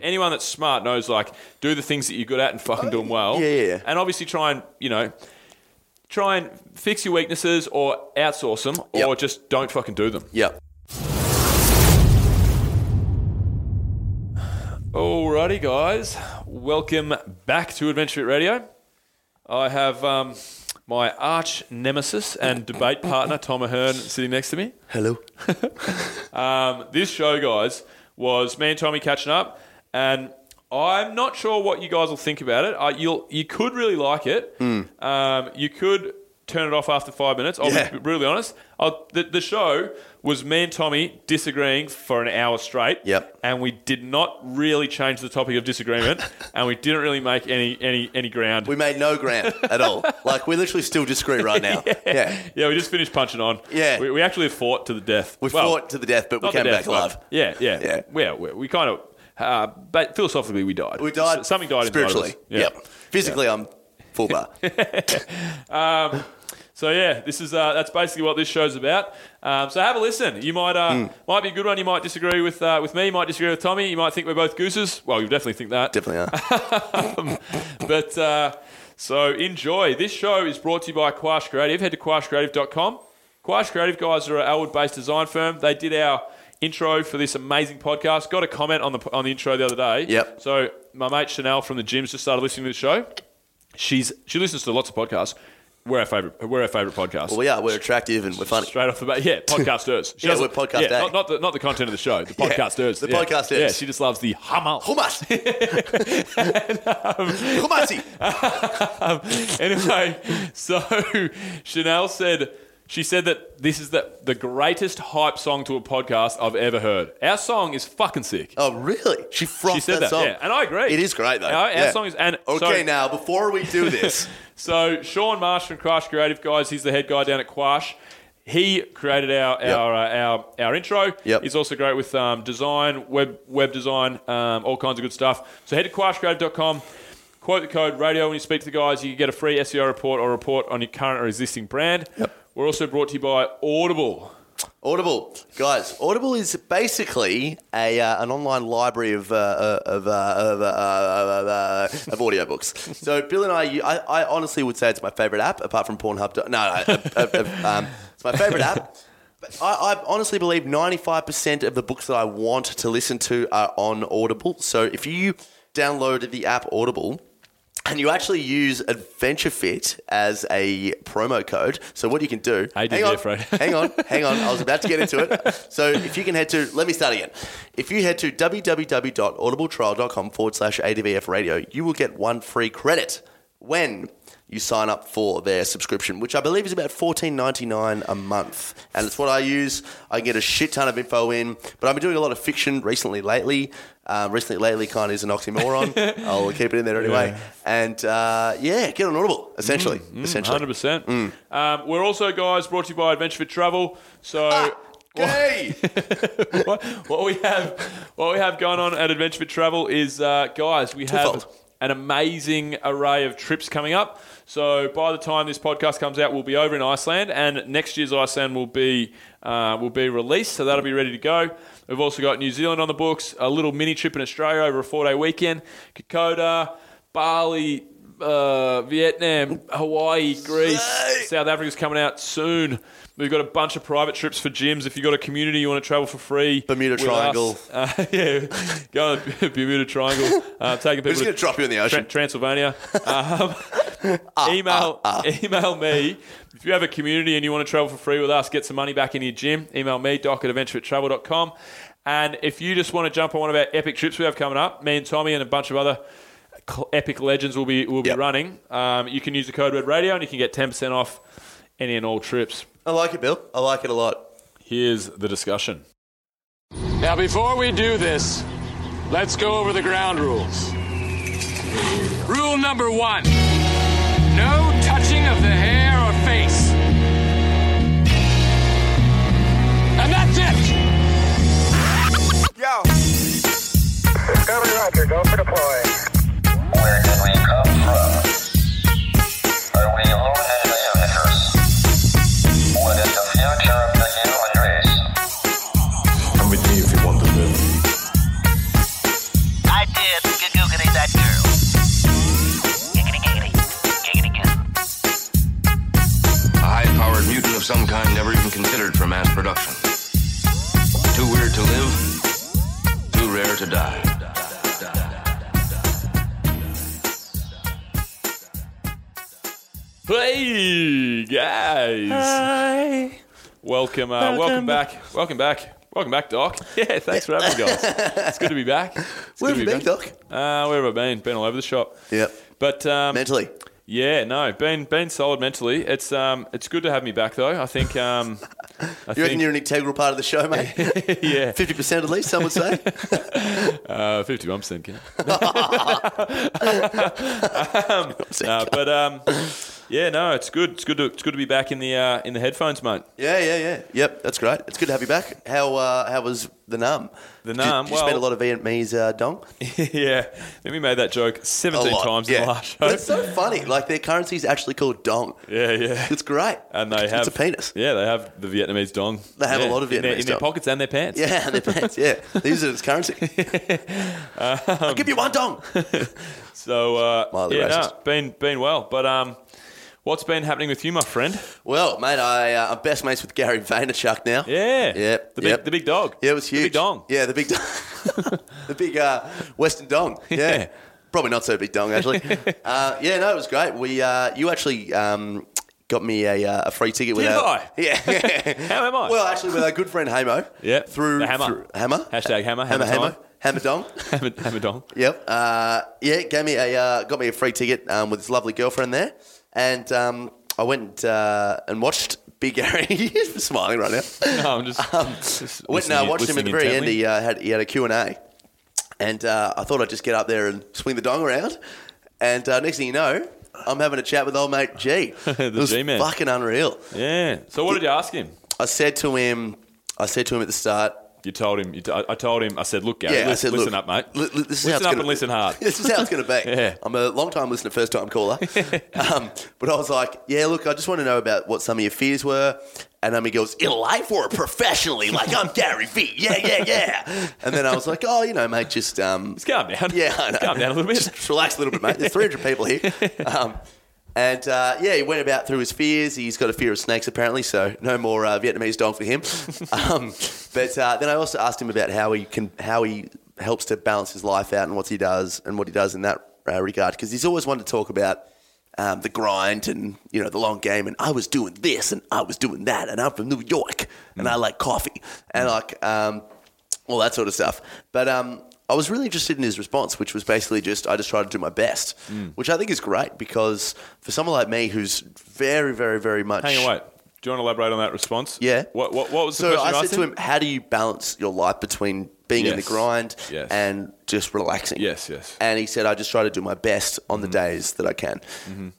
Anyone that's smart knows like do the things that you're good at and fucking do them well. Yeah, yeah. And obviously try and you know try and fix your weaknesses or outsource them or Yep. just don't fucking do them. Yep. Alrighty, guys, welcome back to Adventure Radio. I have um, my arch nemesis and debate partner Tom Ahern sitting next to me. Hello. Um, this show, guys, was me and Tommy catching up, and I'm not sure what you guys will think about it. Uh, you'll you could really like it. Um, you could turn it off after five minutes. I'll Yeah. be really honest. I'll, the, the show was me and Tommy disagreeing for an hour straight. Yep. And we did not really change the topic of disagreement, and we didn't really make any any any ground. We made no ground at all. Like we literally still disagree right now. yeah. yeah, we just finished punching on. Yeah. we, we actually fought to the death. We Well, fought to the death, but we not the came death, back but- alive. Yeah, yeah, Yeah. yeah. We, we kind of, uh, but philosophically, we died. We died S- Something died spiritually. Inside of us. Yeah. Yep. Physically, I'm full bar. So yeah, this is uh, that's basically what this show's about. Um, so have a listen. You might uh, Hmm. might be a good one. You might disagree with uh, with me. You might disagree with Tommy. You might think we're both gooses. Well, you definitely think that. Definitely are. But uh, so enjoy. This show is brought to you by Quarsh Creative. Head to quarshcreative.com. Quarsh Creative guys are an Elwood-based design firm. They did our intro for this amazing podcast. Got a comment on the on the intro the other day. Yep. So my mate Chanel from the gym's just started listening to the show. She's she listens to lots of podcasts. We're our favorite. We're our favorite podcast. Well, we are. We're attractive and we're funny. Straight off the bat, yeah, podcasters. She Yeah, we're podcast yeah, not, not the not the content of the show. The Yeah, podcasters. the yeah. podcasters. Yeah, she just loves the hummer. Hummus. Humasi. Um, um, anyway, so Chanel said she said that this is the, the greatest hype song to a podcast I've ever heard. Our song is fucking sick. Oh, really? She frothed she said that, song. yeah, and I agree. It is great though. Our, our Yeah. song is and Okay, so, now before we do this, So Sean Marsh from Quarsh Creative guys, he's the head guy down at Quarsh. He created our Yep. our, uh, our our intro. Yep. He's also great with um, design, web web design, um, all kinds of good stuff. So head to quarshcreative.com. Quote the code radio when you speak to the guys. You can get a free SEO report or report on your current or existing brand. Yep. We're also brought to you by Audible. Audible, guys. Audible is basically a uh, an online library of uh, uh, of, uh, of, uh, of, audiobooks. So Bill and I, you- I, I honestly would say it's my favorite app, apart from Pornhub. No, no, um, it's my favorite app. But I, I honestly believe 95% of the books that I want to listen to are on Audible. So if you download the app Audible, and you actually use Adventure Fit as a promo code. So what you can do? Do hang on, hang on, hang on. I was about to get into it. So if you can head to, let me start again. If you head to www.audibletrial.com forward slash ADVF radio, you will get one free credit when you sign up for their subscription, which I believe is about fourteen ninety nine a month, and it's what I use. I get a shit ton of info in, but I've been doing a lot of fiction recently. Lately, um, recently, lately kind of is an oxymoron. I'll keep it in there anyway, and uh, yeah, get on Audible. Essentially, essentially. Hundred percent. Um, we're also guys brought to you by Adventure Fit Travel. So. Hey, what, what we have, what we have going on at Adventure Fit Travel is, uh, guys, we have Twofold. an amazing array of trips coming up. So by the time this podcast comes out, we'll be over in Iceland, and next year's Iceland will be uh, will be released. So that'll be ready to go. We've also got New Zealand on the books, a little mini trip in Australia over a four day weekend, Kokoda, Bali. Uh, Vietnam, Hawaii, Greece. South Africa's coming out soon. We've got a bunch of private trips for gyms. If you've got a community you want to travel for free, Bermuda Triangle. uh, yeah, go to Bermuda Triangle. Uh, taking we're people just gonna drop you in the Tra- ocean. Transylvania. Um, email email me if you have a community and you want to travel for free with us. Get some money back in your gym. Email me doc at adventuretravel.com. And if you just want to jump on one of our epic trips we have coming up, me and Tommy and a bunch of other epic legends will be will be Yep. running. Um, you can use the code Red Radio and you can get ten percent off any and all trips. I like it, Bill. I like it a lot. Here's the discussion. Now, before we do this, let's go over the ground rules. Rule number one no touching of the hair or face. And that's it! Yo. Discovery Roger, go for deploy. Where did we come from? Are we alone of some kind never even considered for mass production. Too weird to live, too rare to die. Hey guys! Hi. Welcome, uh, welcome, welcome back, welcome back, welcome back, Doc. Yeah, thanks for having me, guys. It's good to be back. It's Where have you be been, back. Doc? Uh, where have I been? Been all over the shop. Yep. But um, mentally, yeah, no, been been solid mentally. It's um, it's good to have me back though. I think um, I You reckon think you're an integral part of the show, mate? yeah, 50% at least, some would say. uh, fifty one percent. Uh, but um, yeah, no, it's good. It's good to it's good to be back in the uh, in the headphones, mate. Yeah, yeah, yeah. Yep, that's great. It's good to have you back. How uh, how was the num? The Did- num, Did, you spend a lot of Vietnamese uh, dong? yeah, I think we made that joke seventeen times yeah. in the last show. It's so funny. Like their currency is actually called dong. Yeah, yeah. It's great. And they have it's a penis. Yeah, they have the Vietnamese dong. They have a lot of in their, Vietnamese in their pockets and their pants. Yeah, and their pants. Yeah, they use it as currency. I'll give you one dong. So uh, yeah, no, been been well. But um, what's been happening with you, my friend? Well, mate, I, uh, I'm best mates with Gary Vaynerchuk now. Yeah, Yep, the big yep. the big dog. Yeah, it was The huge. big dong. Yeah, the big dong. the big uh, Western dong. Yeah. Yeah. Probably not so big dong, actually. uh, yeah, no, it was great. We, uh, You actually um, got me a, uh, a free ticket with Did our... I? Yeah. How am I? Well, actually, with our good friend Hamo. Yeah. Through... The hammer. through- hammer? Hashtag hammer, Hammer, hammer hammer. time. Hammer dong. Hammer, hammer dong. Yep. Uh, yeah, gave me a uh, got me a free ticket um, with his lovely girlfriend there, and um, I went uh, and watched Big Gary. He's smiling right now. No, I'm just, just I went and uh, watched him at the very end. He uh, had he had a Q and A, and uh, I thought I'd just get up there and swing the dong around. And uh, next thing you know, I'm having a chat with old mate G. The it was G-man. fucking unreal. Yeah. So what did you ask him? I said to him, I said to him at the start, You told him. You t- I told him. I said, "Look, Gary, Yeah, I listen, said, listen look, up, mate. li- li- this is how listen it's up gonna- and listen hard." This is how it's going to be. Yeah. I'm a long time listener, first time caller. um, but I was like, yeah, look, I just want to know about what some of your fears were. And then he goes, in life or professionally? Like, I'm Gary V. Yeah, yeah, yeah. And then I was like, oh, you know, mate, just. Um, Just calm down. yeah, I know. Calm down a little bit. Just relax a little bit, mate. There's 300 people here. Um, and uh, yeah, he went about through his fears. He's got a fear of snakes, apparently, so no more uh, Vietnamese dog for him. Um, but uh, then I also asked him about how he can, how he helps to balance his life out and what he does and what he does in that uh, regard, because he's always wanted to talk about um, the grind and you know the long game. And I was doing this and I was doing that, and I'm from New York and I like coffee and like um, all that sort of stuff. But um, I was really interested in his response, which was basically just I just try to do my best, Mm. which I think is great because for someone like me who's very, very, very much. Hang on, wait. Do you want to elaborate on that response? Yeah. What What, what was the So question I you said asked to him, "How do you balance your life between being in the grind Yes. and just relaxing?" Yes, yes. And he said, "I just try to do my best on Mm-hmm. the days that I can."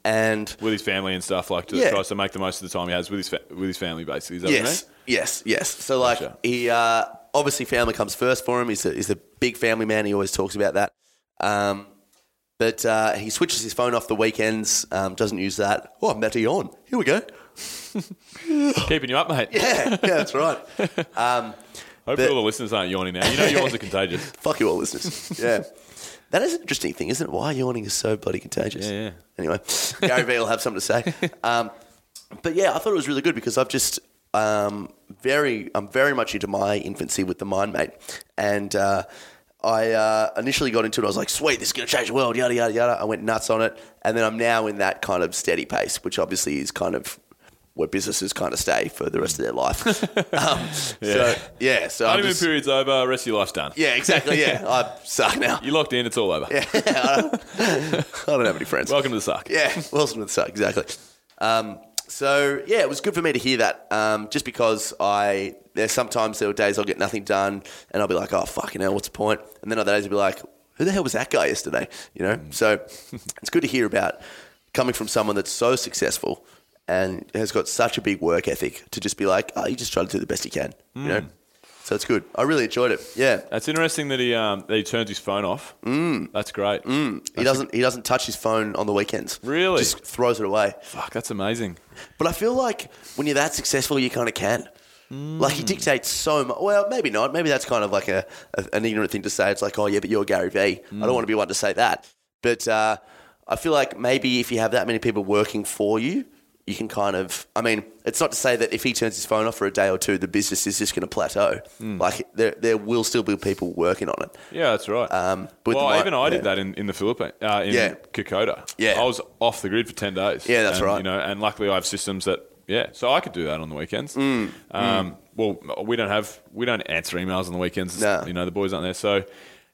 And With his family and stuff, like to Yeah. tries to make the most of the time he has with his fa- with his family, basically. Is that yes, mean? yes, yes. So like Gotcha. he uh, obviously family comes first for him. He's a, he's a big family man. He always talks about that. Um, but uh, he switches his phone off the weekends. Um, doesn't use that. Oh, I'm to yawn. Here we go. Keeping you up, mate. Yeah, yeah, that's right. Um, Hopefully But- all the listeners aren't yawning now. You know yawns are contagious. fuck you all, listeners. Yeah. That is an interesting thing, isn't it? Why yawning is so bloody contagious. Yeah, yeah. Anyway, Gary Vee will have something to say. Um, but yeah, I thought it was really good because I've just um, very, I'm very much into my infancy with the mind mate, and uh, I uh, initially got into it. I was like, sweet, this is going to change the world, yada yada yada. I went nuts on it, and then I'm now in that kind of steady pace, which obviously is kind of where businesses kind of stay for the rest of their life. um, So yeah, so I'm Honeymoon just, period's over. Rest of your life's done. yeah, exactly. Yeah, I suck now. You locked in. It's all over. Yeah, I don't have any friends. Welcome to the suck. Yeah, welcome to the suck, exactly. Um, so yeah, it was good for me to hear that. Um, just because I there's sometimes there were days I'll get nothing done and I'll be like, oh fucking hell, what's the point? And then other days I'll be like, who the hell was that guy yesterday? You know. So it's good to hear about coming from someone that's so successful and has got such a big work ethic to just be like, oh, you just try to do the best you can. You know. So it's good. I really enjoyed it. Yeah. That's interesting that he um, that he turns his phone off. Mm. That's great. He doesn't. He doesn't touch his phone on the weekends. Really? just throws it away. Fuck, that's amazing. But I feel like when you're that successful, you kind of can. Like he dictates so much. Well, maybe not. Maybe that's kind of like a, a an ignorant thing to say. It's like, oh yeah, but you're Gary Vee. I don't want to be one to say that. But uh, I feel like maybe if you have that many people working for you, you can kind of. I mean, it's not to say that if he turns his phone off for a day or two, the business is just going to plateau. Hmm. Like there, there will still be people working on it. Yeah, that's right. Um, well, the even I did that in, in the Philippines, uh, in Yeah. Kokoda. Yeah. I was off the grid for 10 days. Yeah, that's And, right. You know, and luckily I have systems that, yeah, so I could do that on the weekends. Mm, Um, Well, we don't have, we don't answer emails on the weekends. No. You know, the boys aren't there. So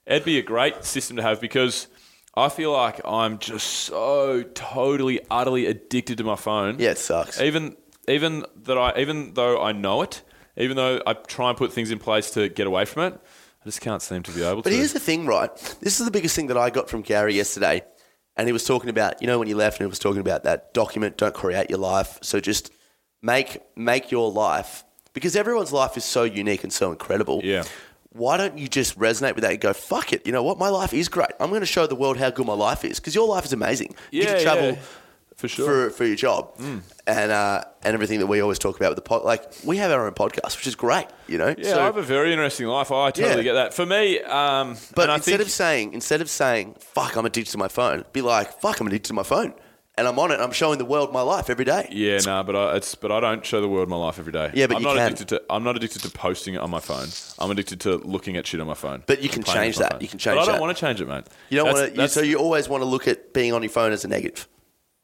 it'd be a great system to have because I feel like I'm just so totally, utterly addicted to my phone. Yeah, it sucks. Even even that I even though I know it, even though I try and put things in place to get away from it, I just can't seem to be able But to. But here's the thing, right? This is the biggest thing that I got from Gary yesterday. And he was talking about, you know, when you left and he was talking about that document, don't create your life. So just make make your life because everyone's life is so unique and so incredible. Yeah. Why don't you just resonate with that and go, fuck it, you know what? My life is great. I'm going to show the world how good my life is because your life is amazing. you Yeah, can travel yeah. For sure. Mm. for, for your job and uh, and everything that we always talk about with the pod. Like, we have our own podcast, which is great, you know? Yeah, I have a very interesting life. I totally Yeah. get that. For me, um, But and I instead think, of saying instead of saying "fuck," I'm addicted to my phone, be like "fuck," I'm addicted to my phone, and I'm on it. I'm showing the world my life every day. yeah, no, but I, it's but I don't show the world my life every day. Yeah, but I'm you not can. addicted to. I'm not addicted to posting it on my phone. I'm addicted to looking at shit on my phone. But you can change that. You can change But I don't that. want to change it, mate. You don't want to. So you always want to look at being on your phone as a negative.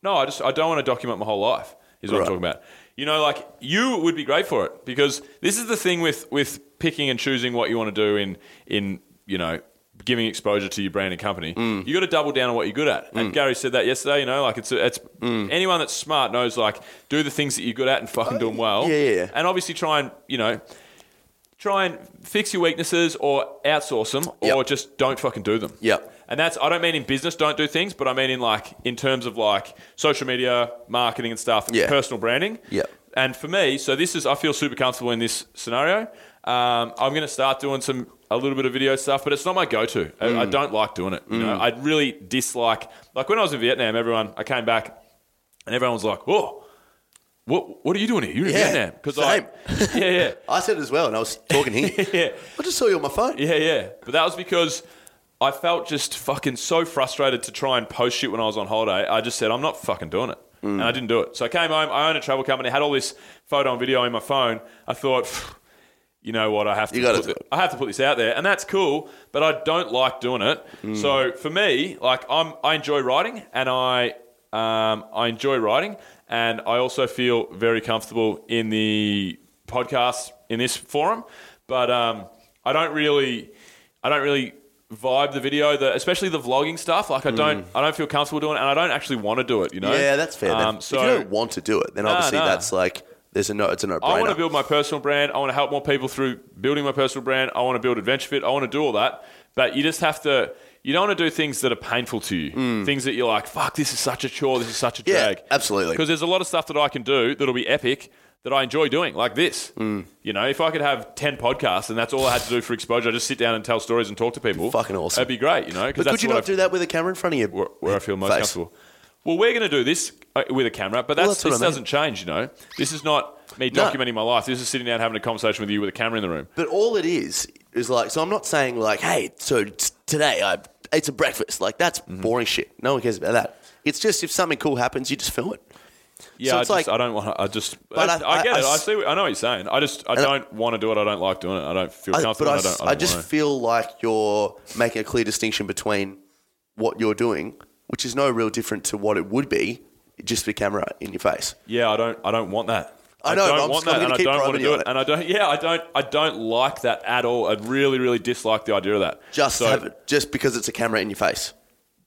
No, I just I don't want to document my whole life. Is what Right. I'm talking about. You know, like you would be great for it because this is the thing with with picking and choosing what you want to do in in you know giving exposure to your brand and company. Mm. You got to double down on what you're good at. And Gary said that yesterday. You know, like it's it's Mm. anyone that's smart knows like do the things that you're good at and fucking do them well. Oh, yeah, yeah, yeah. And obviously try and you know. Try and fix your weaknesses or outsource them or Yep. just don't fucking do them. Yep. And that's I don't mean in business don't do things, but I mean in like in terms of like social media, marketing and stuff, Yeah. personal branding. Yeah. And for me, so this is I feel super comfortable in this scenario. Um, I'm going to start doing some a little bit of video stuff, but it's not my go-to. I, Mm. I don't like doing it. You know, I really dislike like when I was in Vietnam. Everyone, I came back, and everyone was like, "Oh, what what are you doing here? You're in Yeah, Vietnam?" Because. I, yeah, yeah. I said it as well, and I was talking here. Yeah. I just saw you on my phone. Yeah, yeah. But that was because I felt just fucking so frustrated to try and post shit when I was on holiday. I just said, I'm not fucking doing it. And I didn't do it. So I came home, I own a travel company, had all this photo and video in my phone. I thought, "Phew, you know what, I have to You gotta put do. I have to put this out there. And that's cool, but I don't like doing it. So for me, like I'm I enjoy writing and I um, I enjoy writing and I also feel very comfortable in the podcast in this forum. But um, I don't really I don't really vibe the video, the, especially the vlogging stuff. Like I don't I don't feel comfortable doing it and I don't actually want to do it, you know? Yeah, that's fair. Um, if so you don't want to do it, then obviously that's like there's a no. It's a no-brainer. I want to build my personal brand. I want to help more people through building my personal brand. I want to build Adventure Fit. I want to do all that. But you just have to, you don't want to do things that are painful to you. Things that you're like, fuck, this is such a chore. This is such a Mm. Yeah, drag. absolutely. Because there's a lot of stuff that I can do that'll be epic that I enjoy doing, like this. Mm. You know, if I could have 10 podcasts and that's all I had to do for exposure, I just sit down and tell stories and talk to people. Fucking awesome. That'd be great, you know? But that's could you what not I've- do that with a camera in front of you? where, where I feel most face? comfortable. Well, we're going to do this uh, with a camera, but Well, that's, that's what this I mean. doesn't change. You know, this is not me No. documenting my life. This is sitting down having a conversation with you with a camera in the room. But all it is is like, so I'm not saying like, hey, so t- today I ate some breakfast. Like that's Mm-hmm. boring shit. No one cares about that. It's just if something cool happens, you just film it. Yeah, So I it's just, like- I don't want. to I just. But I, I- I get I- it. I see. What, I know what you're saying. I just. I don't want to do it. I don't like doing it. I don't feel I, but comfortable. I, I, don't. I, I don't just wanna. feel like you're making a clear distinction between what you're doing, which is no real different to what it would be, just with camera in your face. Yeah, I don't. I don't want that. I know, don't I'm want just- that, and I keep don't want to do it. it. And I don't. Yeah, I don't. I don't like that at all. I really, really dislike the idea of that. Just So- have it, just because it's a camera in your face.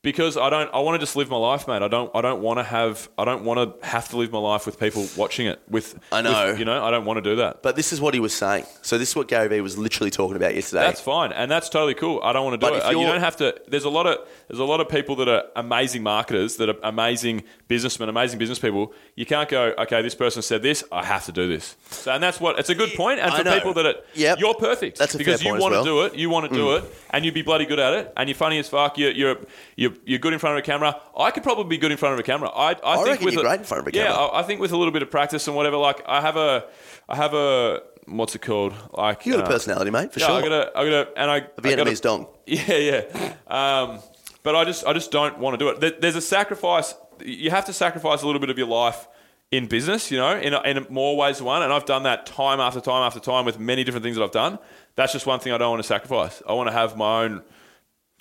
Because I don't. I want to just live my life, mate. I don't. I don't want to have. I don't want to have to live my life with people watching it. With I know. with- you know, I don't want to do that. But this is what he was saying. So this is what Gary Vee was literally talking about yesterday. That's fine, and that's totally cool. I don't want to do But it. Uh, You don't have to. There's a lot of there's a lot of people that are amazing marketers, that are amazing businessmen, amazing business people. You can't go, okay, this person said this, I have to do this. So, and that's what it's a good point. And I for know. people that are, Yep. you're perfect That's a because fair you point want well. Mm. to do it, you want to do it, and you'd be bloody good at it, and you're funny as fuck. You're you're you're, you're good in front of a camera. I could probably be good in front of a camera. I I, think with you're a- great in front of a yeah, camera. I, I think with a little bit of practice and whatever. Like I have a I have a what's it called? Like you got uh, a personality, mate, for yeah, sure. I gotta, I gotta, and I a Vietnamese dong. Yeah, yeah. Um, but I just, I just don't want to do it. There- There's a sacrifice. You have to sacrifice a little bit of your life in business, you know, in, in more ways than one. And I've done that time after time after time with many different things that I've done. That's just one thing I don't want to sacrifice. I want to have my own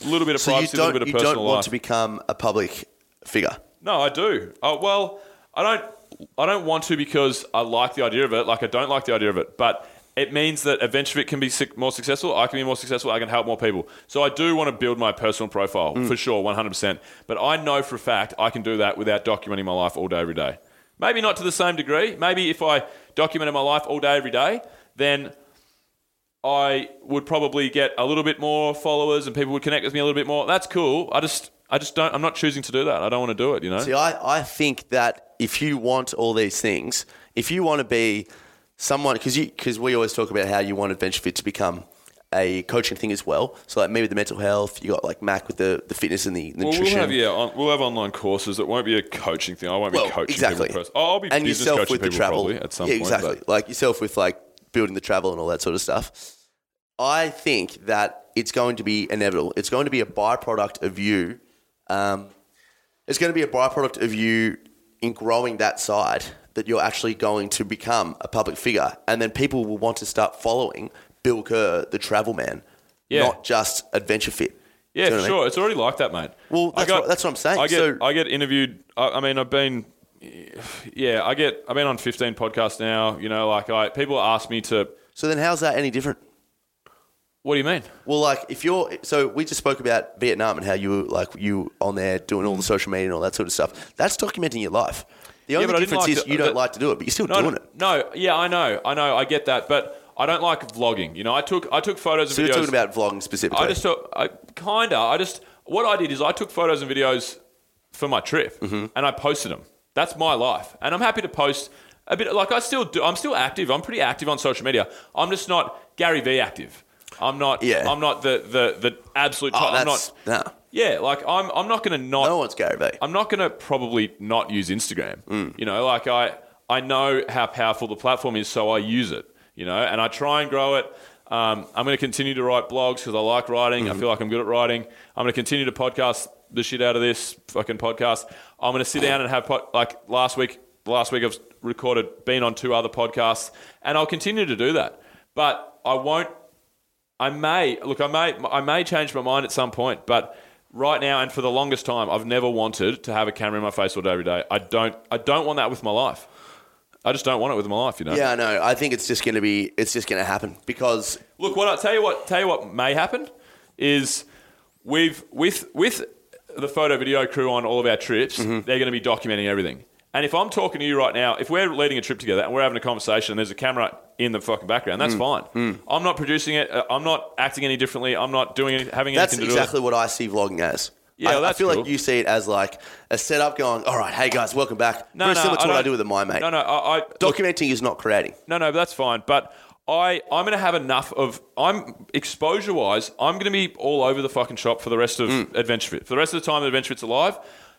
little bit of So privacy, a little bit of you don't want life. to become a public figure. No, I do. Oh, well, I don't. I don't want to because I like the idea of it. Like I don't like the idea of it, but it means that AdventureFit can be more successful. I can be more successful. I can help more people. So I do want to build my personal profile Mm. for sure, one hundred percent. But I know for a fact I can do that without documenting my life all day, every day. Maybe not to the same degree. Maybe if I documented my life all day, every day, then I would probably get a little bit more followers and people would connect with me a little bit more. That's cool. I just, I just don't. I'm not choosing to do that. I don't want to do it. You know. See, I, I think that if you want all these things, if you want to be someone, because you because we always talk about how you want Adventure Fit to become a coaching thing as well. So like maybe the mental health, you got like Mac with the, the fitness and the, the Well, we'll nutrition. have yeah, on, we'll have online courses. It won't be a coaching thing. I won't Well, be coaching exactly. people. First. Oh, I'll be and business yourself coaching with the people travel probably at some yeah, point. exactly. but- Like yourself with like building the travel and all that sort of stuff. I think that it's going to be inevitable. It's going to be a byproduct of you. Um, it's going to be a byproduct of you in growing that side that you're actually going to become a public figure, and then people will want to start following Bill Kerr, the travel man, Yeah. not just Adventure Fit. Yeah, you know for I mean? sure. It's already like that, mate. Well, that's what- that's what I'm saying. I get, So- I get interviewed. I, I mean, I've been, yeah, I get. I've been on 15 podcasts now. You know, like I people ask me to. So then, how's that any different? What do you mean? Well, like if you're so we just spoke about Vietnam and how you were like you on there doing all the social media and all that sort of stuff. That's documenting your life. The only but I didn't difference like is to- you don't that- like to do it, but you're still No, doing it. no, yeah, I know, I know, I get that, but I don't like vlogging. You know, I took I took photos. So and you're videos. talking about vlogging specifically. I just took, I kinda, I just, what I did is I took photos and videos for my trip Mm-hmm. and I posted them. That's my life. And I'm happy to post a bit, like I still do, I'm still active. I'm pretty active on social media. I'm just not Gary V active. I'm not, Yeah. I'm not the, the, the absolute oh, top. I'm that's not, no. yeah, like I'm, I'm not going to not, No one's Gary Vee. I'm not going to probably not use Instagram. Mm. You know, like I, I know how powerful the platform is, so I use it. You know, and I try and grow it. Um, I'm going to continue to write blogs because I like writing. Mm-hmm. I feel like I'm good at writing. I'm going to continue to podcast the shit out of this fucking podcast. I'm going to sit down and have pod, like last week. Last week I've recorded, been on two other podcasts, and I'll continue to do that. But I won't I may look. I may. I may change my mind at some point, but right now and for the longest time, I've never wanted to have a camera in my face all day, every day. I don't. I don't want that with my life. I just don't want it with my life. You know. Yeah, I know. I think it's just going to be. It's just going to happen because Look, what I tell you what. Tell you what may happen is we've with with the photo video crew on all of our trips. Mm-hmm. They're going to be documenting everything. And if I'm talking to you right now, if we're leading a trip together and we're having a conversation and there's a camera in the fucking background, Mm. that's fine. I'm not producing it. uh, I'm not acting any differently. I'm not doing any, having that's anything to do with it. exactly what I see vlogging as. Yeah, I, well, I feel cool. like you see it as like a setup going. All right, hey guys, welcome back. No, Very no, similar to I what I don't- do with the my mate. No, no, I, I look, Documenting is not creating. no, no, but that's fine. But I, I'm going to have enough of. I'm exposure wise. I'm going to be all over the fucking shop for the rest of Mm. Adventure Fit. For the rest of the time that Adventure Fit's alive,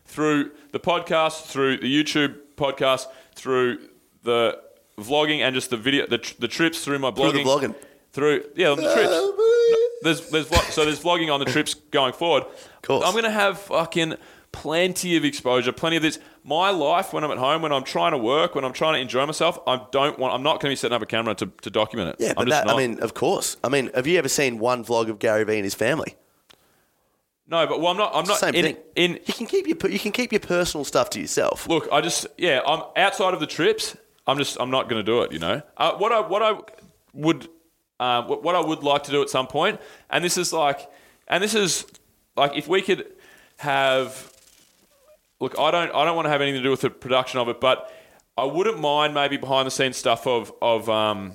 through the podcast, through the YouTube podcast, through the vlogging and just the video, the, tr- the trips through my Through the blogging, vlogging. through yeah, on the trips. Ah, there's there's vlog, so there's vlogging on the trips going forward. Course. I'm gonna have fucking plenty of exposure, plenty of this. My life when I'm at home, when I'm trying to work, when I'm trying to enjoy myself, I don't want. I'm not going to be setting up a camera to, to document it. Yeah, I'm but just that, I mean, of course. I mean, have you ever seen one vlog of Gary Vee and his family? No, but well, I'm not. I'm not Same in, thing. in. You can keep your you can keep your personal stuff to yourself. Look, I just yeah. I'm outside of the trips. I'm just. I'm not going to do it. You know. Uh, what I what I would um, what, what I would like to do at some point, and this is like, and this is like if we could have. Look, I don't. I don't want to have anything to do with the production of it, but I wouldn't mind maybe behind the scenes stuff of of um,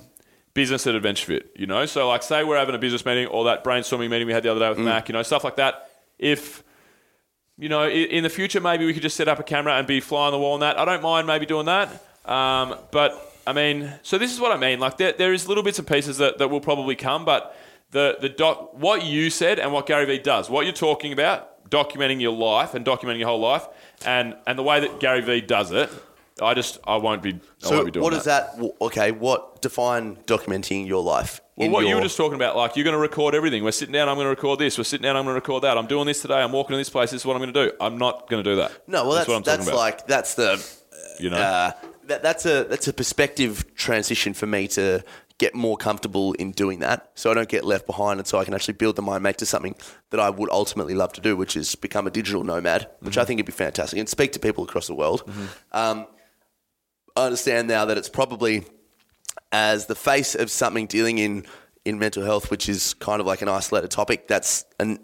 business at Adventure Fit. You know, so like say we're having a business meeting or that brainstorming meeting we had the other day with Mac. You know, stuff like that. If you know, in the future, maybe we could just set up a camera and be fly on the wall on that. I don't mind maybe doing that. Um, but I mean, so this is what I mean. Like there, there is little bits and pieces that, that will probably come, but the the doc, what you said and what Gary Vee does, what you're talking about, documenting your life and documenting your whole life, and and the way that Gary Vee does it, I just I won't be. I So won't be doing what is that? w- Okay, what define documenting your life? Well, in what you your- were just talking about, like you're going to record everything. We're sitting down. I'm going to record this. We're sitting down. I'm going to record that. I'm doing this today. I'm walking to this place. This is what I'm going to do. I'm not going to do that. no, well, that's what I'm that's, talking like that's the you know. uh, that, that's a that's a perspective transition for me to get more comfortable in doing that, so I don't get left behind, and so I can actually build the mind mate to something that I would ultimately love to do, which is become a digital nomad, which I think would be fantastic, and speak to people across the world. Um, I understand now that it's probably as the face of something dealing in in mental health, which is kind of like an isolated topic. That's an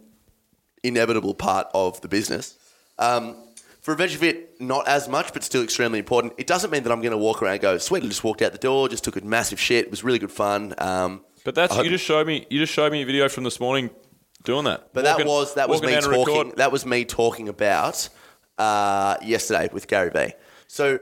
inevitable part of the business. Um, for VegFit, not as much, but still extremely important. It doesn't mean that I'm going to walk around and go, sweet, I just walked out the door, just took a massive shit. It was really good fun. Um, But that's you just showed me. You just showed me a video from this morning doing that. But Walking- that was that was me down to record. talking. That was me talking about uh, yesterday with Gary Vee. So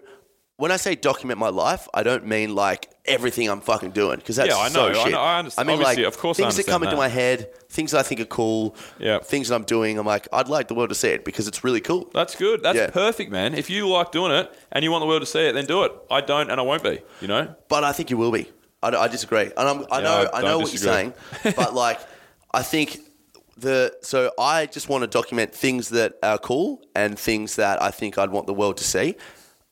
when I say document my life, I don't mean like everything I'm fucking doing because that's Yeah, I so know, I shit. know, I understand. mean like Obviously, of course I things that come understand into my head, things that I think are cool, Yeah. things that I'm doing. I'm like, I'd like the world to see it because it's really cool. That's good. That's Yeah. perfect, man. If you like doing it and you want the world to see it, then do it. I don't, and I won't be. You know. But I think you will be. I, I disagree, and I'm, I Yeah, know I I, know don't what disagree. you're saying, but like I think the so I just want to document things that are cool and things that I think I'd want the world to see.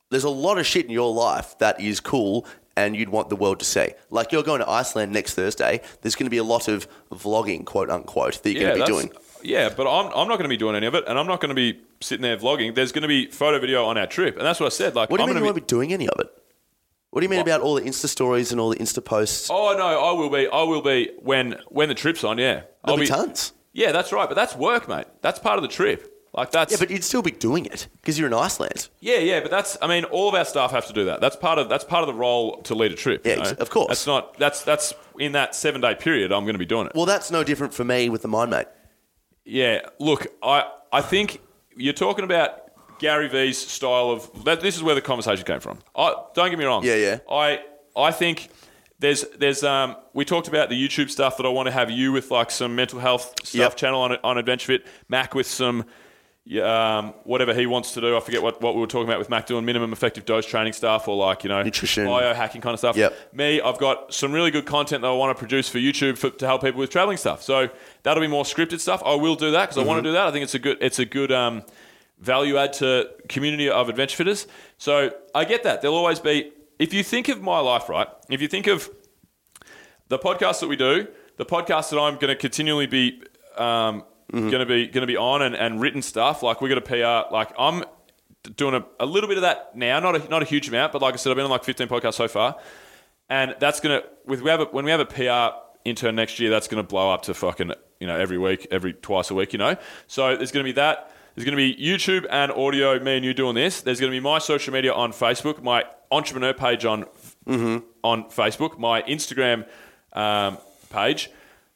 There's a lot of shit in your life that is cool and you'd want the world to see. Like you're going to Iceland next Thursday. There's going to be a lot of vlogging, quote unquote, that you're Yeah, going to be doing. yeah, but I'm, I'm not going to be doing any of it, and I'm not going to be sitting there vlogging. There's going to be photo video on our trip, and that's what I said. Like, What do you I'm mean you won't be doing any of it? What do you mean What? about all the Insta stories and all the Insta posts? Oh no, I will be. I will be when when the trip's on. Yeah, There'll I'll be tons. Yeah, that's right. But that's work, mate. That's part of the trip. Like that's Yeah, but you'd still be doing it because you're in Iceland. Yeah, yeah, but that's I mean, all of our staff have to do that. That's part of that's part of the role to lead a trip. you Yeah, know? of course. That's not that's that's in that seven day period. I'm going to be doing it. Well, that's no different for me with the mind mate. Yeah, look, I I think you're talking about Gary Vee's style of that. This is where the conversation came from. I, don't get me wrong. Yeah, yeah. I I think there's there's um we talked about the YouTube stuff that I want to have you with like some mental health stuff Yep. channel on on Adventure Fit. Mac with some. Yeah, Um, whatever he wants to do, I forget what, what we were talking about with Mac doing minimum effective dose training stuff or like you know Nutrition. biohacking kind of stuff. Yep. Me, I've got some really good content that I want to produce for YouTube for, to help people with traveling stuff. So that'll be more scripted stuff. I will do that because I want Mm-hmm. to do that. I think it's a good it's a good um, value add to community of adventure fitters. So I get that. There'll always be if you think of my life, right? If you think of the podcast that we do, the podcast that I'm going to continually be um, Mm-hmm. going to be going to be on and, and written stuff. Like we got a PR. Like I'm doing a, a little bit of that now, not a, not a huge amount, but like I said, I've been on like 15 podcasts so far, and that's gonna with we have a, when we have a PR intern next year, that's gonna blow up to fucking you know every week, every twice a week, you know. So there's gonna be that. There's going to be YouTube and audio, me and you doing this. There's going to be my social media on Facebook, my entrepreneur page on on Facebook, my Instagram um, page.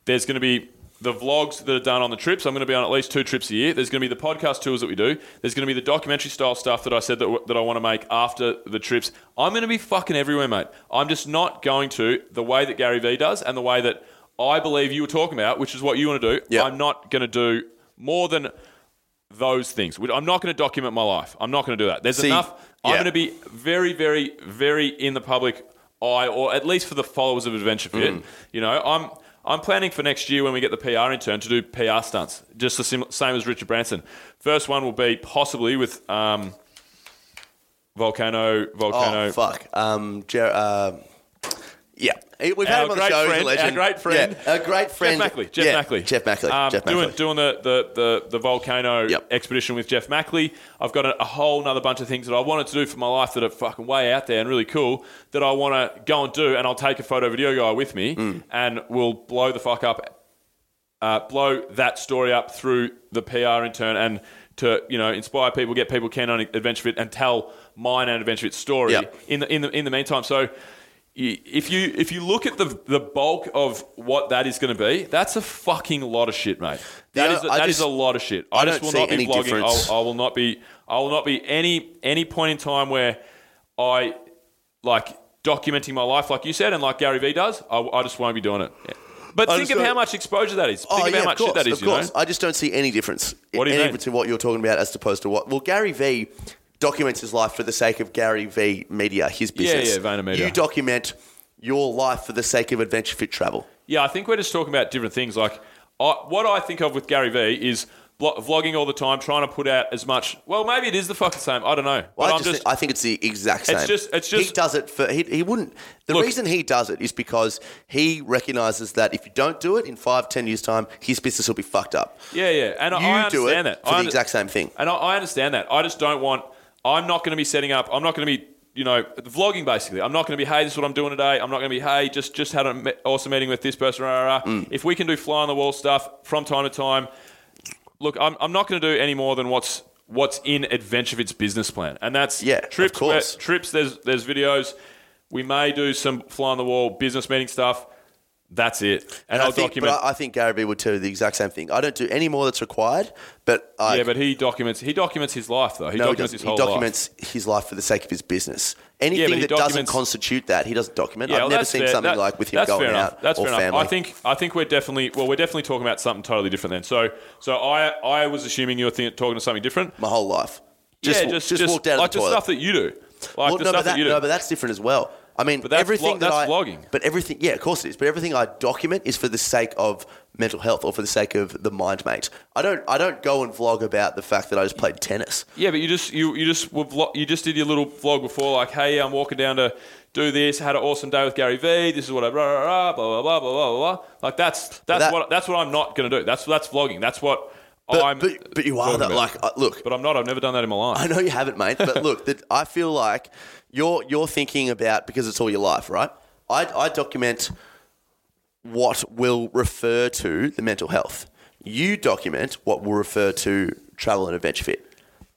There's going to be the vlogs that are done on the trips. I'm going to be on at least two trips a year. There's going to be the podcast tours that we do. There's going to be the documentary style stuff that I said that, that I want to make after the trips. I'm going to be fucking everywhere, mate. I'm just not going to the way that Gary Vee does and the way that I believe you were talking about, which is what you want to do. Yeah. I'm not going to do more than those things. I'm not going to document my life. I'm not going to do that. There's See, enough. I'm going to be very, very, very in the public eye, or at least for the followers of Adventure Fit. Mm. You know, I'm I'm planning for next year when we get the PR intern to do PR stunts, just the sim- same as Richard Branson. First one will be possibly with um, Volcano. Volcano. Oh fuck. Um, Jer- uh, yeah, we've had Our him on the show. Friend- a legend. our great friend. Yeah, a great friend. Geoff Mackley. Geoff yeah, Mackley. Geoff Mackley. Um, Geoff doing Mackley. doing the, the, the, the volcano Yep. expedition with Geoff Mackley. I've got a, a whole other bunch of things that I wanted to do for my life that are fucking way out there and really cool that I want to go and do. And I'll take a photo video guy with me Mm. and we'll blow the fuck up, uh, blow that story up through the PR intern and to you know inspire people, get people keen on Adventure Fit, and tell mine and Adventure Fit story Yep. in the in the in the meantime. So if you if you look at the the bulk of what that is going to be, that's a fucking lot of shit, mate. That Yeah, is a, that is just- a lot of shit. I I, just will not be vlogging. I'll, I will not be. I will not be any any point in time where I like documenting my life, like you said, and like Gary Vee does. I, I just won't be doing it. Yeah. But I think of how much exposure that is. Oh, think Oh of yeah, how much course, shit that is. of You know. I just don't see any difference. What do you any mean? difference in what you're talking about as opposed to what? Well, Gary Vee documents his life for the sake of Gary Vee Media, his business. yeah, Vayner Media. You document your life for the sake of Adventure Fit Travel. Yeah, I think we're just talking about different things. Like I, what I think of with Gary Vee is blo- vlogging all the time, trying to put out as much. Well, maybe it is the fucking same. I don't know. But I I'm just, just, think, I think it's the exact same. It's just- it's he does it for he, he wouldn't. The Look- reason he does it is because he recognizes that if you don't do it in five, ten years time, his business will be fucked up. yeah, yeah, and I- You I do understand it that for I the under- exact same thing. And I, I understand that. I just don't want. I'm not going to be setting up. I'm not going to be. You know, vlogging basically. I'm not going to be, hey, this is what I'm doing today. I'm not going to be, hey, just just had an awesome meeting with this person. Rah, rah. Mm. If we can do fly on the wall stuff from time to time, look, I'm, I'm not going to do any more than what's what's in AdventureFit's business plan, and that's Yeah, of trips. where- trips. There's there's videos. We may do some fly on the wall business meeting stuff. That's it, and, I I'll think, document. But I, think Gary Vee would tell you the exact same thing. I don't do any more that's required, but I, yeah, but he documents. He documents his life though. He no, documents doesn't. his whole life. he life. documents his life for the sake of his business. Anything he that doesn't constitute that, he doesn't document. Yeah, I've well, never seen fair. something That- like with him going out That's or fair family. enough. I think I think we're definitely well, we're definitely talking about something totally different then. So so I I was assuming you were think, talking to something different. my whole life. Just, yeah, wa- just, just, walked out of like the toilet. stuff that you do, like well, the no, stuff that, that you do. no, but that's different as well. I mean, but that's everything vlog, that I, vlogging. But everything, yeah, of course it is. But everything I document is for the sake of mental health or for the sake of the mind mate. I don't, I don't go and vlog about the fact that I just played tennis. Yeah, but you just, you, you just, you just did your little vlog before, like, hey, I'm walking down to do this. Had an awesome day with Gary V. This is what I blah blah blah blah blah blah blah. blah. Like that's that's that, what that's what I'm not gonna do. That's that's vlogging. That's what but, I'm. but, but you are that. Like, uh, look, But I'm not. I've never done that in my life. I know you haven't, mate. But look, that I feel like you're you're thinking about because it's all your life, right? I, I document what will refer to the mental health. You document what will refer to travel and adventure fit.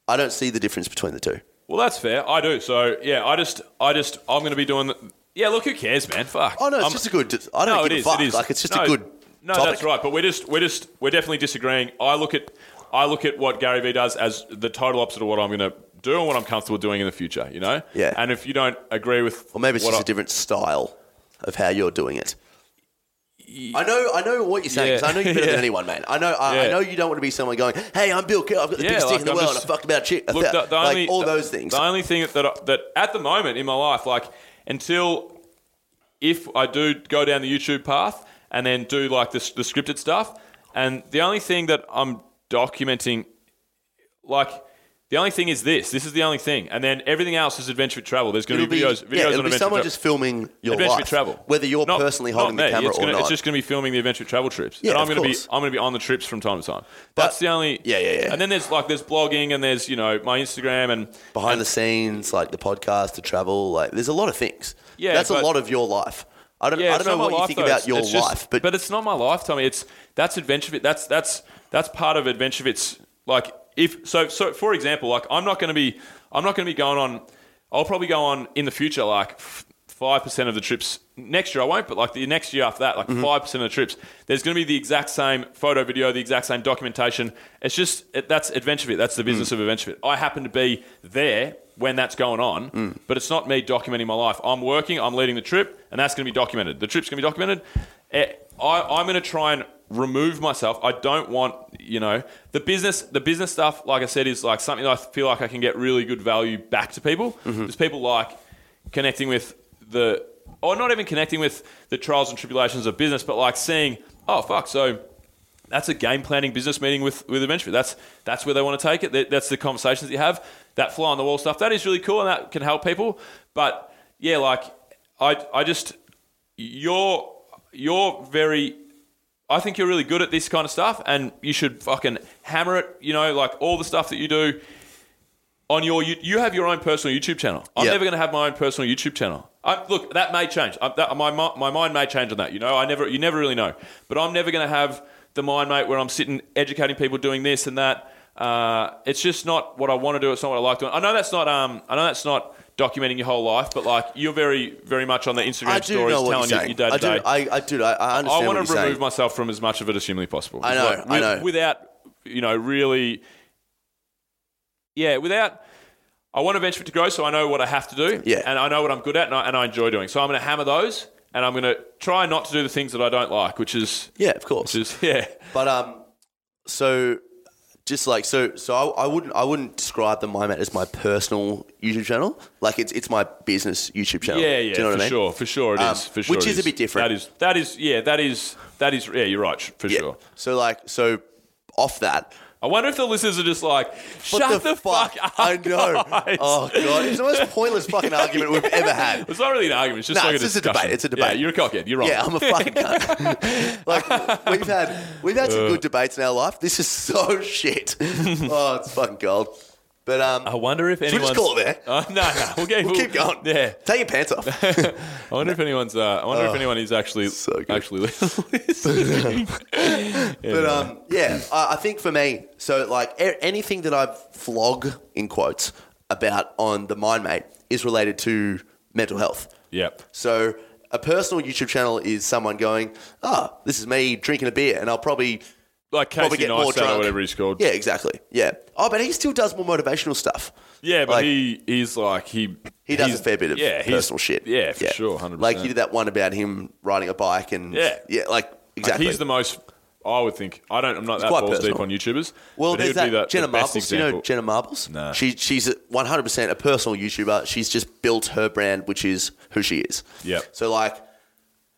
I don't see the difference between the two. Well, that's fair. I do. So yeah, I just, I just, I'm going to be doing. The, yeah, look, who cares, man? Fuck. Oh no, it's I'm- just a good. I don't no, give it a is. fuck. It is. Like it's just no, a good. No, topic. that's right. But we're just, we're just, we're definitely disagreeing. I look at, I look at what Gary Vee does as the total opposite of what I'm going to do and what I'm comfortable doing in the future. You know. Yeah. And if you don't agree with, Or maybe it's just I- a different style of how you're doing it. I know, I know what you're saying. 'cause I know you're better Yeah. than anyone, man. I know, I, I know you don't want to be someone going, "Hey, I'm Bill Kerr. I've got the Yeah, biggest like, dick in the I'm world. just- I fucked about chick." Look, the, the like only, all the- those things. The only thing that that at the moment in my life, like until if I do go down the YouTube path and then do like the, the scripted stuff, and the only thing that I'm documenting, like. The only thing is this. This is the only thing, and then everything else is adventure travel. There's going to be be, videos, videos yeah, it'll be adventure someone travel. just filming your adventure life, travel, whether you're Not- personally holding the camera it's or gonna, not. It's just going to be filming the adventure travel trips, Yeah, and I'm going to be. I'm going to be on the trips from time to time. That's the only. yeah, yeah, yeah. And then there's like there's blogging and there's you know my Instagram and behind and, the scenes, like the podcast, the travel. Like, there's a lot of things. Yeah, that's a lot of your life. I don't, Yeah, I don't know what my you think though. about It's- your it's just- life, but, but it's not my life, Tommy. It's that's adventure. That's that's that's part of adventure fit's like if so so for example, like I'm not going to be I'm not going to be going on. I'll probably go on in the future like. Five percent of the trips next year I won't, but like the next year after that, like Mm-hmm. 5 percent of the trips, there's going to be the exact same photo, video, the exact same documentation. It's just it, that's adventure fit. That's the business Mm. of adventure fit. I happen to be there when that's going on, Mm. but it's not me documenting my life. I'm working, I'm leading the trip, and that's going to be documented. The trip's going to be documented. Eh, I, I'm going to try and remove myself. I don't want, you know, the business. The business stuff, like I said, is like something I feel like I can get really good value back to people. Mm-hmm. There's people like connecting with the, or not even connecting with the trials and tribulations of business, but like seeing, oh fuck, so that's a game planning business meeting with with Adventure. That's that's where they want to take it. That's the conversations that you have. That fly on the wall stuff that is really cool and that can help people. But yeah, like I I just you're you're very. I think you're really good at this kind of stuff, and you should fucking hammer it. You know, like all the stuff that you do on your you, you have your own personal YouTube channel. I'm Yep. never going to have my own personal YouTube channel. I, look, that may change. I, that, my mi- my mind may change on that. You know, I never you never really know. But I'm never going to have the mind mate where I'm sitting educating people doing this and that. Uh, it's just not what I want to do. It's not what I like doing. I know that's not um I know that's not documenting your whole life, but like you're very very much on the Instagram I do stories know what telling you're you saying. your day I to do. day. I, I do. I, I understand I what want to you're remove saying. myself from as much of it as humanly possible. I know, I know. Without, you know, really, yeah, without. I want to Adventure to grow, so I know what I have to do, Yeah. and I know what I'm good at, and I, and I enjoy doing. So I'm going to hammer those, and I'm going to try not to do the things that I don't like, which is, Yeah, of course. which is, yeah, But um, so just like so, so I, I wouldn't I wouldn't describe the Mind Mate as my personal YouTube channel. Like it's it's my business YouTube channel. yeah, Do yeah, you know for what I mean? sure, for sure it is, Um, for sure, which is a bit different. That is, that is, yeah, that is, that is, yeah, you're right, for Yeah. sure. So like so off that, I wonder if the listeners are just like, shut What the, fuck, up. I know. guys." Oh god, it's the most pointless fucking argument we've ever had. It's not really an argument. It's just Nah, like it's a just a debate. It's a Yeah, debate. you're a cockhead. You're wrong. Yeah, I'm a fucking cunt. like we've had we've had some good debates in our life. This is so shit. oh, it's fucking gold. But um, I wonder if anyone's. just call it there? Uh, no, no, we'll, get, We'll keep going. Yeah, Take your pants off. I wonder if anyone's. Uh, I wonder if anyone is actually Oh, so actually listening. But um, yeah, I, I think for me, so like a- anything that I vlog in quotes about on the MindMate is related to mental health. yeah, So a personal YouTube channel is someone going, "Ah, this is me drinking a beer," and I'll probably like probably Casey get more Neistat or drunk. whatever he's called. Yeah, exactly. Yeah. Oh, but he still does more motivational stuff. Yeah, but Like- he he's like he He does he's- a fair bit of yeah, he's- personal shit. Yeah, for sure, hundred Like percent. he did that one about him riding a bike and Yeah. yeah, like exactly. He's the most. I would think. I don't. I'm not that quite balls personal. deep on YouTubers. well, but he there's would be that the, Jenna the best Marbles. You know example. Jenna Marbles? Nah. She she's 100 percent a personal YouTuber. She's just built her brand, which is who she is. Yep. So like,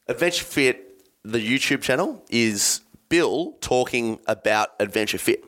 Adventure Fit, the YouTube channel is Bill talking about Adventure Fit.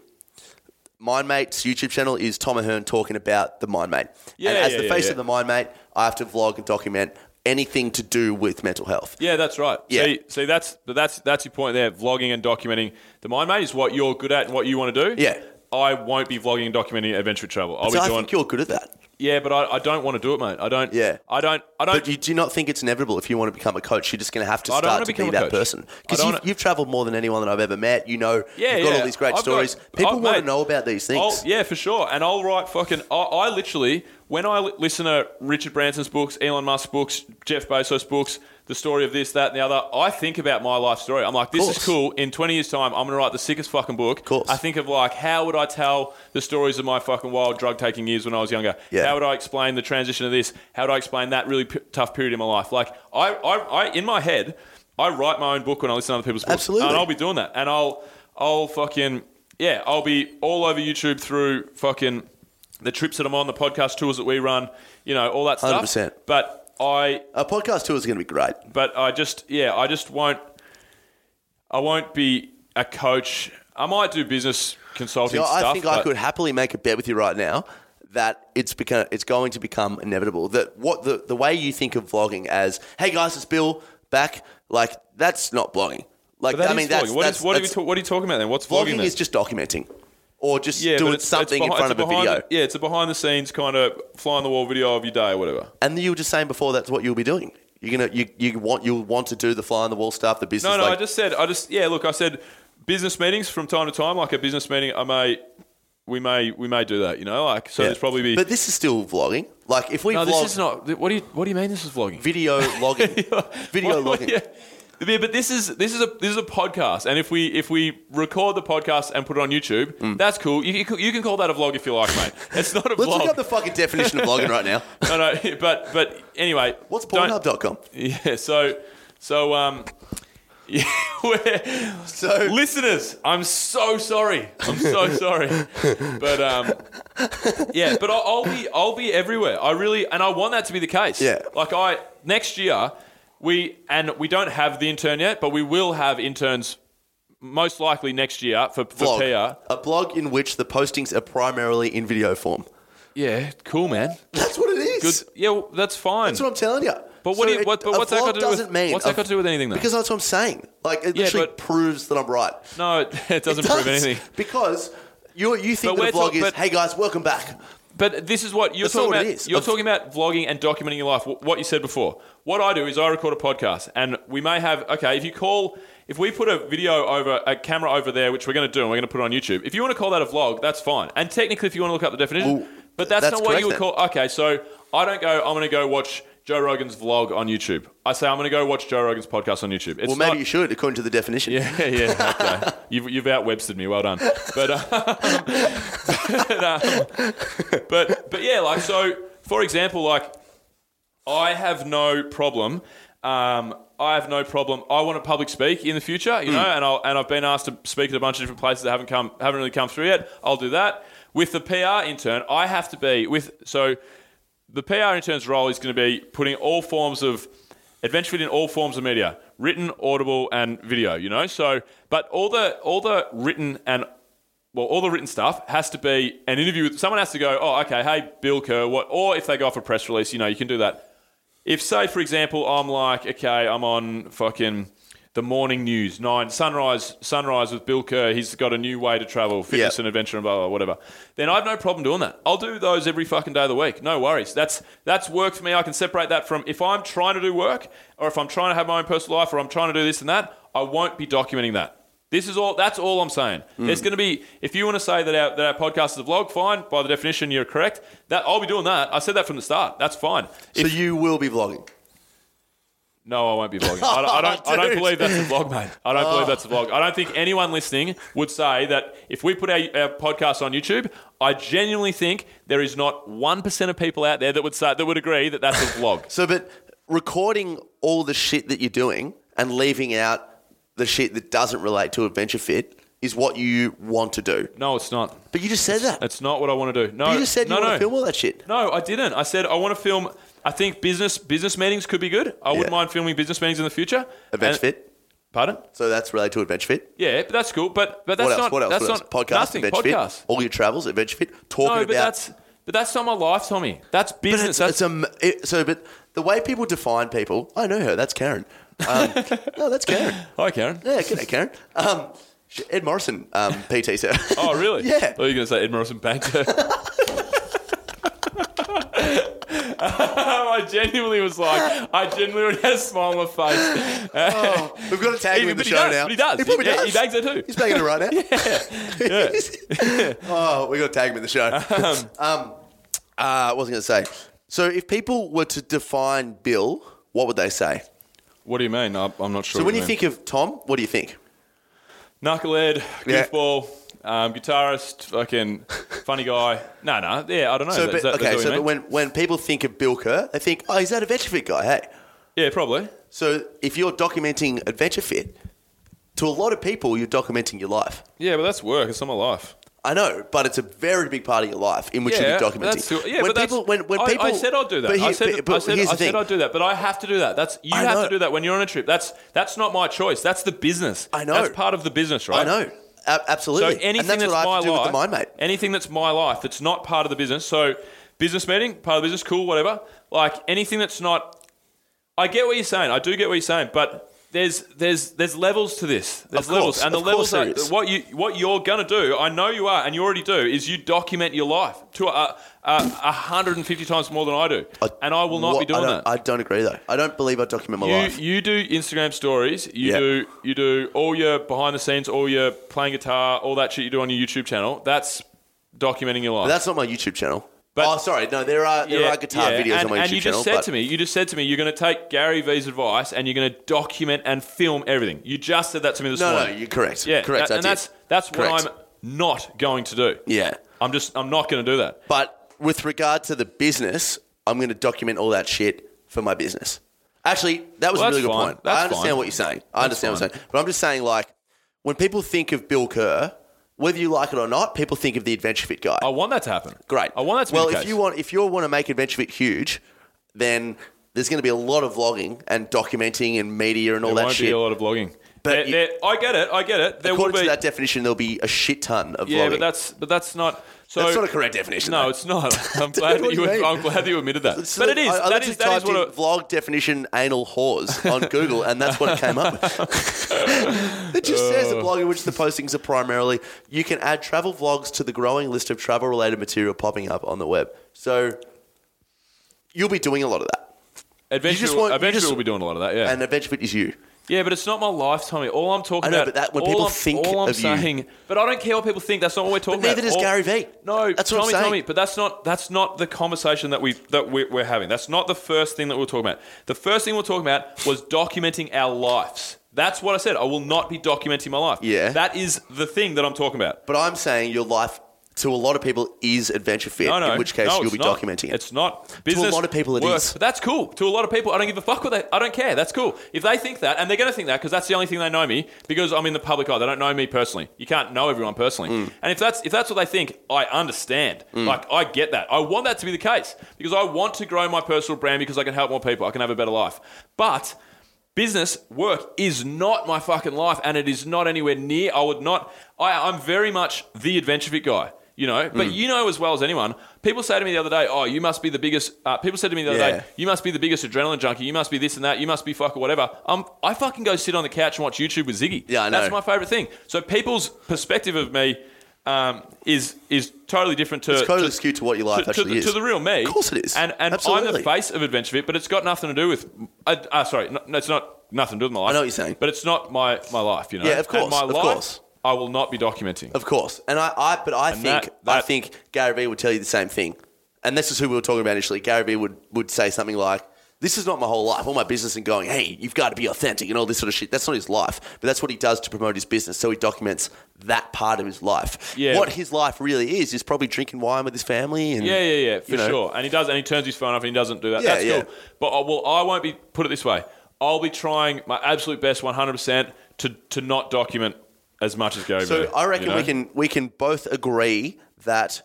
MindMate's YouTube channel is Tom Ahern talking about the MindMate. Yeah, and as yeah, the yeah, face yeah. of the MindMate, I have to vlog and document anything to do with mental health. Yeah, that's right. Yeah. See, see, that's that's that's your point there. Vlogging and documenting the mind mate is what you're good at and what you want to do. Yeah. I won't be vlogging and documenting adventure travel. I'll So be I doing. think you're good at that. Yeah, but I, I don't want to do it, mate. I don't. Yeah. I don't. I don't. But you do not think it's inevitable if you want to become a coach, you're just going to have to I don't start to become be a that coach. person. I Because don't you've, wanna- you've traveled more than anyone that I've ever met. You know, Yeah, you've got yeah. all these great I've stories. got- People I've- want to mate, know about these things. I'll- yeah, for sure. And I'll write fucking. I, I literally, when I li- listen to Richard Branson's books, Elon Musk's books, Jeff Bezos' books, the story of this, that, and the other, I think about my life story. I'm like, this is cool. In 20 years' time, I'm going to write the sickest fucking book. Course. I think of like, how would I tell the stories of my fucking wild drug taking years when I was younger? Yeah. How would I explain the transition of this? How would I explain that really p- tough period in my life? Like, I, I, I, in my head, I write my own book when I listen to other people's books. Absolutely. And I'll be doing that. And I'll, I'll fucking, yeah, I'll be all over YouTube through fucking the trips that I'm on, the podcast tours that we run, you know, all that stuff. 100%. But I, a podcast tour is going to be great. but I just, yeah, I just won't, I won't be a coach. I might do business consulting You know, stuff. I think I but- could happily make a bet with you right now that it's become, it's going to become inevitable. That what the, the way you think of vlogging as, hey guys, it's Bill back, like that's not blogging. Like But that I is mean, that's, vlogging. What is- that's, what, are we that's- ta- what are you talking about then? What's vlogging? vlogging then? is just documenting or just yeah, doing it's- it's something in front of a behind- video. Yeah, it's a behind the scenes kind of fly on the wall video of your day or whatever. And you were just saying before that's what you'll be doing. You're gonna you, you want you'll want to do the fly on the wall stuff, the business. No, no, like, I just said, I just, yeah, look, I said business meetings from time to time, like a business meeting, I may, we may, we may do that, you know, like, so yeah. there's probably be. But this is still vlogging. Like if we no, vlog this is not. What do you, what do you mean this is vlogging? video logging, video logging. Yeah. Yeah, but this is this is a this is a podcast, and if we if we record the podcast and put it on YouTube, Mm. that's cool. You, you, can- you can call that a vlog if you like, mate. It's not a Let's vlog. look up the fucking definition of vlogging right now. no, no, but but anyway, What's don't- Pornhub.com? Yeah, so so um, yeah, we're, So listeners, I'm so sorry. I'm so sorry. But um, yeah, but I'll, I'll be I'll be everywhere. I really and I want that to be the case. Yeah. Like I next year we and we don't have the intern yet, but we will have interns most likely next year for, for blog, PR. a blog in which the postings are primarily in video form. Yeah, cool, man. That's what it is. Good. Yeah, well, that's fine. That's what I'm telling you. But what do you- what- but what's that got to do with- mean what's that got to do with anything, though? Because that's what I'm saying. Like it Yeah, literally but- proves that I'm right. no, it, it doesn't It prove anything. Because you you think But a we're talk- is, hey guys, welcome back. But this is what you're That's talking about. is. You're Of- talking about vlogging and documenting your life. wh- What you said before. What I do is I record a podcast, and we may have. Okay, if you call, if we put a video over a camera over there, which we're going to do, and we're going to put it on YouTube. If you want to call that a vlog, that's fine. And technically, if you want to look up the definition, Well, but that's, that's not what you would correct call. Okay, so I don't go. I'm going to go watch Joe Rogan's vlog on YouTube. I say I'm going to go watch Joe Rogan's podcast on YouTube. It's Well, maybe not- you should, according to the definition. yeah, yeah. Okay. You've, you've out Webstered me. Well done. But, um, but, um, but but yeah, like so. For example, like I have no problem. Um, I have no problem. I want to public speak in the future, you know, and I'll, and I've been asked to speak at a bunch of different places that haven't come haven't really come through yet. I'll do that with the PR intern. I have to be with so the PR intern's role is going to be putting all forms of adventure fit in all forms of media, written, audible, and video. You know, so but all the all the written and well, all the written stuff has to be an interview. With, someone has to go, oh, okay, hey, Bill Kerr, what? Or if they go off a press release, you know, you can do that. If, say, for example, I'm like, okay, I'm on fucking the morning news, nine sunrise, sunrise with Bill Kerr. He's got a new way to travel, fitness Yep. and adventure and blah, blah, whatever. Then I have no problem doing that. I'll do those every fucking day of the week. No worries. That's that's work for me. I can separate that from if I'm trying to do work or if I'm trying to have my own personal life or I'm trying to do this and that. I won't be documenting that. This is all. That's all I'm saying. Hmm. There's going to be. If you want to say that our, that our podcast is a vlog, fine. By the definition, you're correct. That I'll be doing that. I said that from the start. That's fine. So you will be vlogging. No, I won't be vlogging. I don't, I don't, I don't believe that's a vlog, mate. I don't believe that's a vlog. I don't think anyone listening would say that if we put our, our podcast on YouTube, I genuinely think there is not 1% of people out there that would say, that would agree that that's a vlog. So, but recording all the shit that you're doing and leaving out the shit that doesn't relate to Adventure Fit is what you want to do. No, it's not. But you just said that. It's not what I want to do. No, you just said you no, want no. to film all that shit. No, I didn't. I said I want to film. I think business business meetings could be good. I wouldn't Yeah. mind filming business meetings in the future. Adventure And- Fit. Pardon? So that's related to Adventure Fit. Yeah, but that's cool. But but that's what else? not what else? that's what else? not Podcast, nothing. Adventure Podcast. Fit. All your travels, Adventure Fit. Talking No, about. but that's but that's not my life, Tommy. That's But business. it's, that's it's a, m- it, so, but the way people define people, I know her. That's Karen. Um, no, that's Karen. Hi, Karen. Yeah, good day, Karen. Um, sh- Ed Morrison, um, PT, sir. Oh, really? Yeah. I thought you were going to say Ed Morrison Banker. I genuinely was like, I genuinely had a smile on my face. We've got to tag him in the he show does, now. but he does. He probably Yeah, does. he bags it too. He's bagging it right now. oh, we got to tag him in the show. Um, uh, what was I going to say? So, if people were to define Bill, what would they say? What do you mean? I'm I'm not sure. So, when you mean. think of Tom, what do you think? knucklehead, Yeah. Um, guitarist, fucking funny guy. No, no, yeah, I don't know. So, Is but, that- is that okay, what so but when, when people think of Bill Kerr, they think, oh, he's that Adventure Fit guy, hey. yeah, probably. So, if you're documenting Adventure Fit, to a lot of people, you're documenting your life. Yeah, but that's work. It's not my life. I know, but it's a very big part of your life in which you'll be documenting. That's, yeah, when but that's, people, when, when I, people, I said I'd do that. But, I said, but- but I said, here's I the thing. said I'd do that, but I have to do that. That's you I have know. to do that when you're on a trip. That's that's not my choice. That's the business. I know. That's part of the business, right? I know, absolutely. So anything that's, that's, what I my have to do life, with the mind, mate. anything that's my life that's not part of the business. So business meeting, part of the business, cool, whatever. Like anything that's not. I get what you're saying. I do get what you're saying, but. There's there's there's levels to this. There's Of levels, and the levels are what you what you're gonna do. I know you are, and you already do. Is you document your life to a, a, a 150 times more than I do, and I will not What- be doing I that. I don't agree, though. I don't believe I document my You, life. you do Instagram stories. You Yeah. do you do all your behind the scenes, all your playing guitar, all that shit you do on your YouTube channel. That's documenting your life. But that's not my YouTube channel. But- oh, sorry. No, there are there are guitar yeah, videos and, on my YouTube and you channel. just said but to me, you just said to me, you're going to take Gary V's advice and you're going to document and film everything. You just said that to me this no, no, morning. you're correct. yeah, correct. that- I and that's that's Correct. what I'm not going to do. yeah. I'm just I'm not going to do that. But with regard to the business, I'm going to document all that shit for my business. Actually, that was Well, a really good fine. point. That's I understand fine. what you're saying. I understand what you're saying. But I'm just saying, like, when people think of Bill Kerr, whether you like it or not, people think of the Adventure Fit guy. I want that to happen. Great. I want that to well, be the if case. you want, if you want to make Adventure Fit huge, then there's going to be a lot of vlogging and documenting and media and all there that won't shit. be a lot of vlogging. But There- you- there- I get it. I get it. There will According be. to that definition, there'll be a shit ton of yeah, vlogging. but that's but that's not. So That's not a correct definition. No, though. it's not. I'm glad that you. you? I'm glad that you admitted that. But it is. I, I that is. That is typed what. in A, vlog definition anal whores on Google, and that's what it came up with. it just says Uh. a blog in which the postings are primarily you can add travel vlogs to the growing list of travel related material popping up on the web. So you'll be doing a lot of that. Eventually, just want- you just- we'll be doing a lot of that. Yeah. And Adventure Fit is you. Yeah, but it's not my life, Tommy. All I'm talking I know, about. but that- when all people I'm, think all I'm of you- saying, but I don't care what people think. That's not what we're talking But neither about. does All- Gary Vee. No, That's what I'm Tommy, saying. Tommy, but that's not that's not the conversation that we that we, we're having. That's not the first thing that we're talking about. The first thing we're talking about was documenting our lives. That's what I said. I will not be documenting my life. Yeah. that is the thing that I'm talking about. But I'm saying your life to a lot of people is Adventure Fit, No, no. in which case no, you'll be not. documenting it. It's not. Business To a lot of people it work. is. But that's cool. To a lot of people, I don't give a fuck what they. I don't care. That's cool. If they think that, and they're going to think that because that's the only thing they know me because I'm in the public eye. They don't know me personally. You can't know everyone personally. Mm. And if that's if that's what they think, I understand. Like I get that. I want that to be the case because I want to grow my personal brand because I can help more people. I can have a better life. But business work is not my fucking life, and it is not anywhere near. I would not. I, I'm very much the adventure fit guy. You know, Mm. but you know as well as anyone. People say to me the other day, "Oh, you must be the biggest." Uh, people said to me the other Yeah. day, "You must be the biggest adrenaline junkie. You must be this and that. You must be fuck or whatever." Um, I fucking go sit on the couch and watch YouTube with Ziggy. Yeah, I know. That's my favorite thing. So people's perspective of me um, is is totally different to It's totally to- skewed to what your life to, actually to, is. to the real me. Of course it is. And and I'm Absolutely. the face of Adventure Fit, but it's got nothing to do with. Uh, uh, sorry, no, no, it's not nothing to do with my life. I know what you're saying. but it's not my my life. You know. Yeah, of And course, my of life, course. I will not be documenting. Of course, and I, I but I And think that- I that- think Gary Vee would tell you the same thing, and this is who we were talking about initially. Gary Vee would would say something like, "This is not my whole life, all my business," and going, "Hey, you've got to be authentic," and all this sort of shit. That's not his life, but that's what he does to promote his business. So he documents that part of his life. Yeah. What his life really is is probably drinking wine with his family. And, Yeah, yeah, yeah, for you know. sure. And he does, and he turns his phone off, and he doesn't do that. Yeah, That's yeah. cool. But I, well, I won't be. Put it this way: I'll be trying my absolute best, one hundred percent, to to not document as much as Gary. So I reckon you know? we can we can both agree that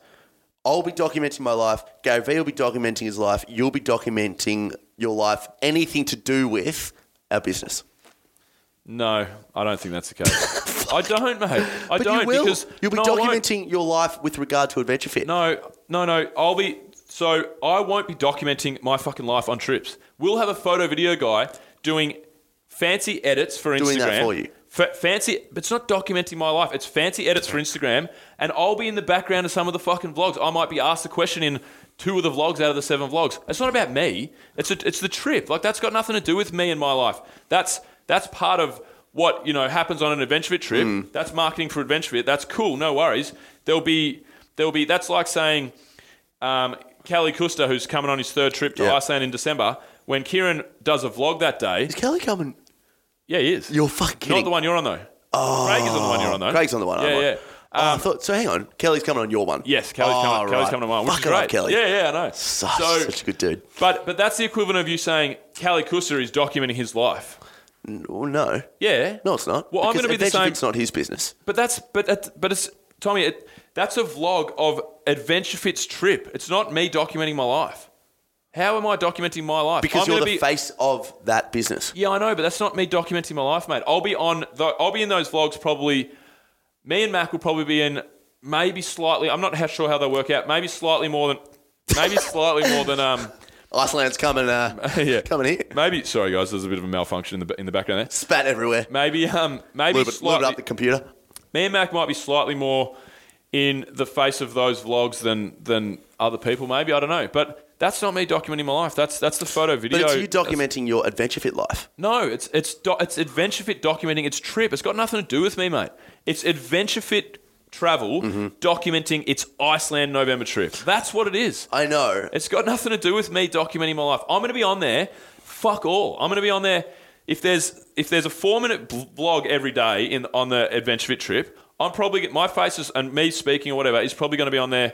I'll be documenting my life. Gary Vee will be documenting his life. You'll be documenting your life. Anything to do with our business. No, I don't think that's the case. I don't, mate. I but don't you will. because You'll be no, documenting your life with regard to Adventure Fit. No, no, no. I'll be so I won't be documenting my fucking life on trips. We'll have a photo video guy doing fancy edits for Instagram. Doing that for you. Fa- fancy, but it's not documenting my life. It's fancy edits for Instagram, and I'll be in the background of some of the fucking vlogs. I might be asked a question in two of the vlogs out of the seven vlogs. It's not about me. It's a, it's the trip. Like that's got nothing to do with me and my life. That's that's part of what you know happens on an adventure fit trip. Mm. That's marketing for adventure fit. That's cool. No worries. There'll be there'll be. That's like saying um, Kelly Custer, who's coming on his third trip to Yeah. Iceland in December. When Kieran does a vlog that day, Is Kelly coming? Yeah, he is. You're fucking kidding. Not the one you're on though. Oh, Craig is on the one you're on though. Craig's on the one. Yeah, I'm on. yeah. Oh, I um, thought so. Hang on, Kelly's coming on your one. Yes, Kelly's Oh, coming. Kelly's right. coming on mine, which Fuck is it up, great. Kelly. Yeah, yeah, I know. Such, so, such a good dude. but but that's the equivalent of you saying Kelly Kuster is documenting his life. Well, no, Yeah. no, it's not. Well, I'm Because to be the Adventure same. Fit's not his business. But that's but but it's Tommy. It, that's a vlog of Adventure Fit's trip. It's not me documenting my life. How am I documenting my life? Because I'm you're the be, face of that business. Yeah, I know, but that's not me documenting my life, mate. I'll be on. The, I'll be in those vlogs probably. Me and Mac will probably be in maybe slightly. I'm not sure how they'll work out. Maybe slightly more than. Maybe slightly more than um. Iceland's coming, uh, Yeah. coming here. Maybe sorry guys, there's a bit of a malfunction in the in the background there. Spat everywhere. Maybe um maybe little bit, little slightly. bit up the computer. me and Mac might be slightly more in the face of those vlogs than than other people. Maybe I don't know, but that's not me documenting my life. That's that's the photo video. But it's you documenting your Adventure Fit life. No, it's it's do, it's Adventure Fit documenting its trip. It's got nothing to do with me, mate. It's Adventure Fit travel Mm-hmm. documenting its Iceland November trip. That's what it is. I know. It's got nothing to do with me documenting my life. I'm going to be on there. Fuck all. I'm going to be on there. If there's if there's a four minute bl- vlog every day in on the Adventure Fit trip, I'm probably my faces and me speaking or whatever is probably going to be on there.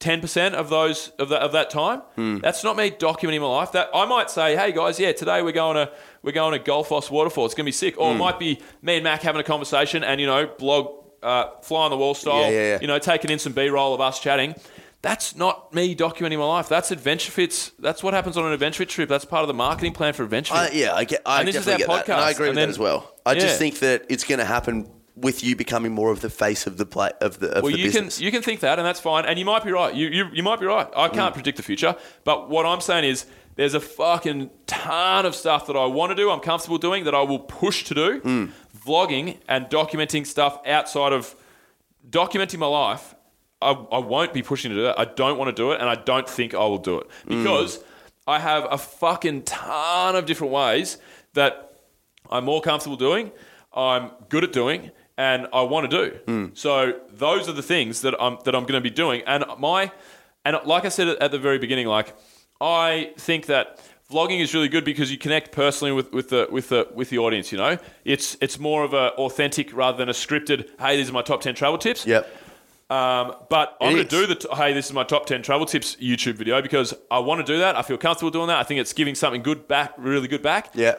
Ten percent of those of that of that time. Hmm. That's not me documenting my life. That I might say, hey guys, yeah, today we're going to we're going to Gullfoss Waterfall. It's going to be sick. Hmm. Or it might be me and Mac having a conversation and you know blog uh, fly on the wall style. Yeah, yeah, yeah. You know, taking in some B roll of us chatting. That's not me documenting my life. That's Adventure Fits. That's what happens on an Adventure trip. That's part of the marketing plan for Adventure I, yeah, I get. I And this is definitely our. And I agree And with then- that as well. I just think that it's going to happen with you becoming more of the face of the play of the of well, the you business. can you can think that, and that's fine. And you might be right. You you, you might be right. I Mm. can't predict the future, but what I'm saying is there's a fucking ton of stuff that I want to do. I'm comfortable doing that I will push to do. Mm. Vlogging and documenting stuff outside of documenting my life. I, I won't be pushing to do that. I don't want to do it, and I don't think I will do it because I have a fucking ton of different ways that I'm more comfortable doing, I'm good at doing, and I want to do. So those are the things that I'm that I'm going to be doing. And my and like I said at the very beginning, like I think that vlogging is really good because you connect personally with, with the with the with the audience. You know, it's it's more of a authentic rather than a scripted. Hey, these are my top ten travel tips. Yep. Um, but I'm going to do the t- hey, this is my top ten travel tips YouTube video because I want to do that. I feel comfortable doing that. I think it's giving something good back, really good back Yeah.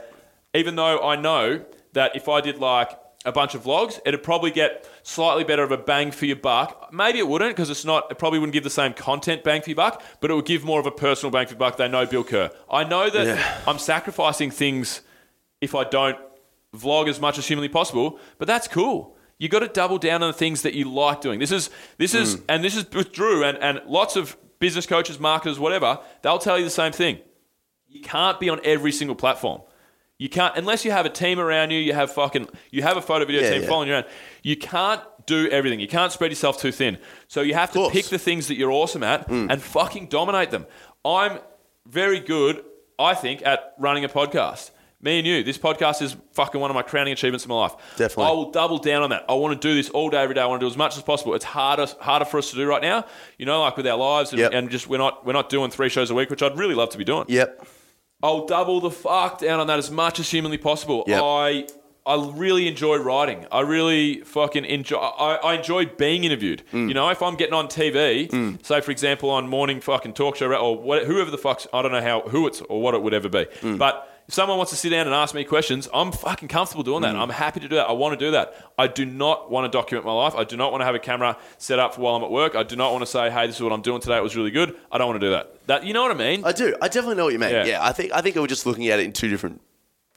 even though I know that if I did like a bunch of vlogs, it'd probably get slightly better of a bang for your buck. Maybe it wouldn't because it's not. It probably wouldn't give the same content bang for your buck, but it would give more of a personal bang for your buck. They know Bill Kerr. I know that Yeah. I'm sacrificing things if I don't vlog as much as humanly possible, but that's cool. You got to double down on the things that you like doing. This is this is hmm. and this is with Drew and, and lots of business coaches, marketers, whatever. They'll tell you the same thing. You can't be on every single platform. You can't unless you have a team around you. You have fucking you have a photo video Yeah, team yeah. following you around. You can't do everything. You can't spread yourself too thin. So you have to pick the things that you're awesome at mm. and fucking dominate them. I'm very good, I think, at running a podcast. Me and you, this podcast is fucking one of my crowning achievements in my life. Definitely. I will double down on that. I want to do this all day, every day. I want to do as much as possible. It's harder, harder for us to do right now. You know, like with our lives, and, Yep. and just we're not we're not doing three shows a week, which I'd really love to be doing. Yep. I'll double the fuck down on that as much as humanly possible. Yep. I I really enjoy writing. I really fucking enjoy. I, I enjoy being interviewed. Mm. You know, if I'm getting on TV, say for example on morning fucking talk show or what, whoever the fuck's I don't know how who it's or what it would ever be, Mm. but. If someone wants to sit down and ask me questions, I'm fucking comfortable doing Mm. that. I'm happy to do that. I want to do that. I do not want to document my life. I do not want to have a camera set up for while I'm at work. I do not want to say, "Hey, this is what I'm doing today. It was really good." I don't want to do that. That you know what I mean? I do. I definitely know what you mean. Yeah. Yeah. I think I think we're just looking at it in two different,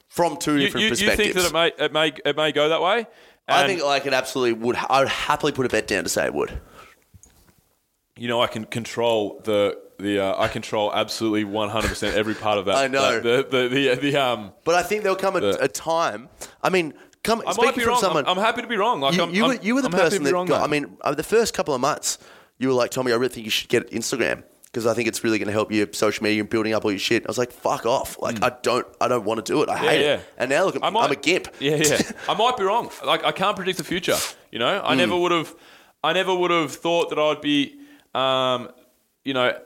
from two you, different you, you think that it may it may it may go that way? I think like it absolutely would. I would happily put a bet down to say it would. You know I can control the the uh, I control absolutely one hundred percent every part of that. I know. that- the, the the the um. But I think there'll come a, The- a time. I mean, come I speaking from wrong. someone, I'm, I'm happy to be wrong. Like you, I'm, you, were, you were the I'm person that wrong, got. I mean, uh, the first couple of months, you were like, Tommy, I really think you should get Instagram because I think it's really going to help your social media and building up all your shit. I was like, fuck off. Like, I don't, I don't want to do it. I hate Hmm. yeah. it. And now look at me. I might- I'm a gimp. Yeah, yeah. I might be wrong. Like I can't predict the future. You know. I never would have. I never would have thought that I'd be, um, you know,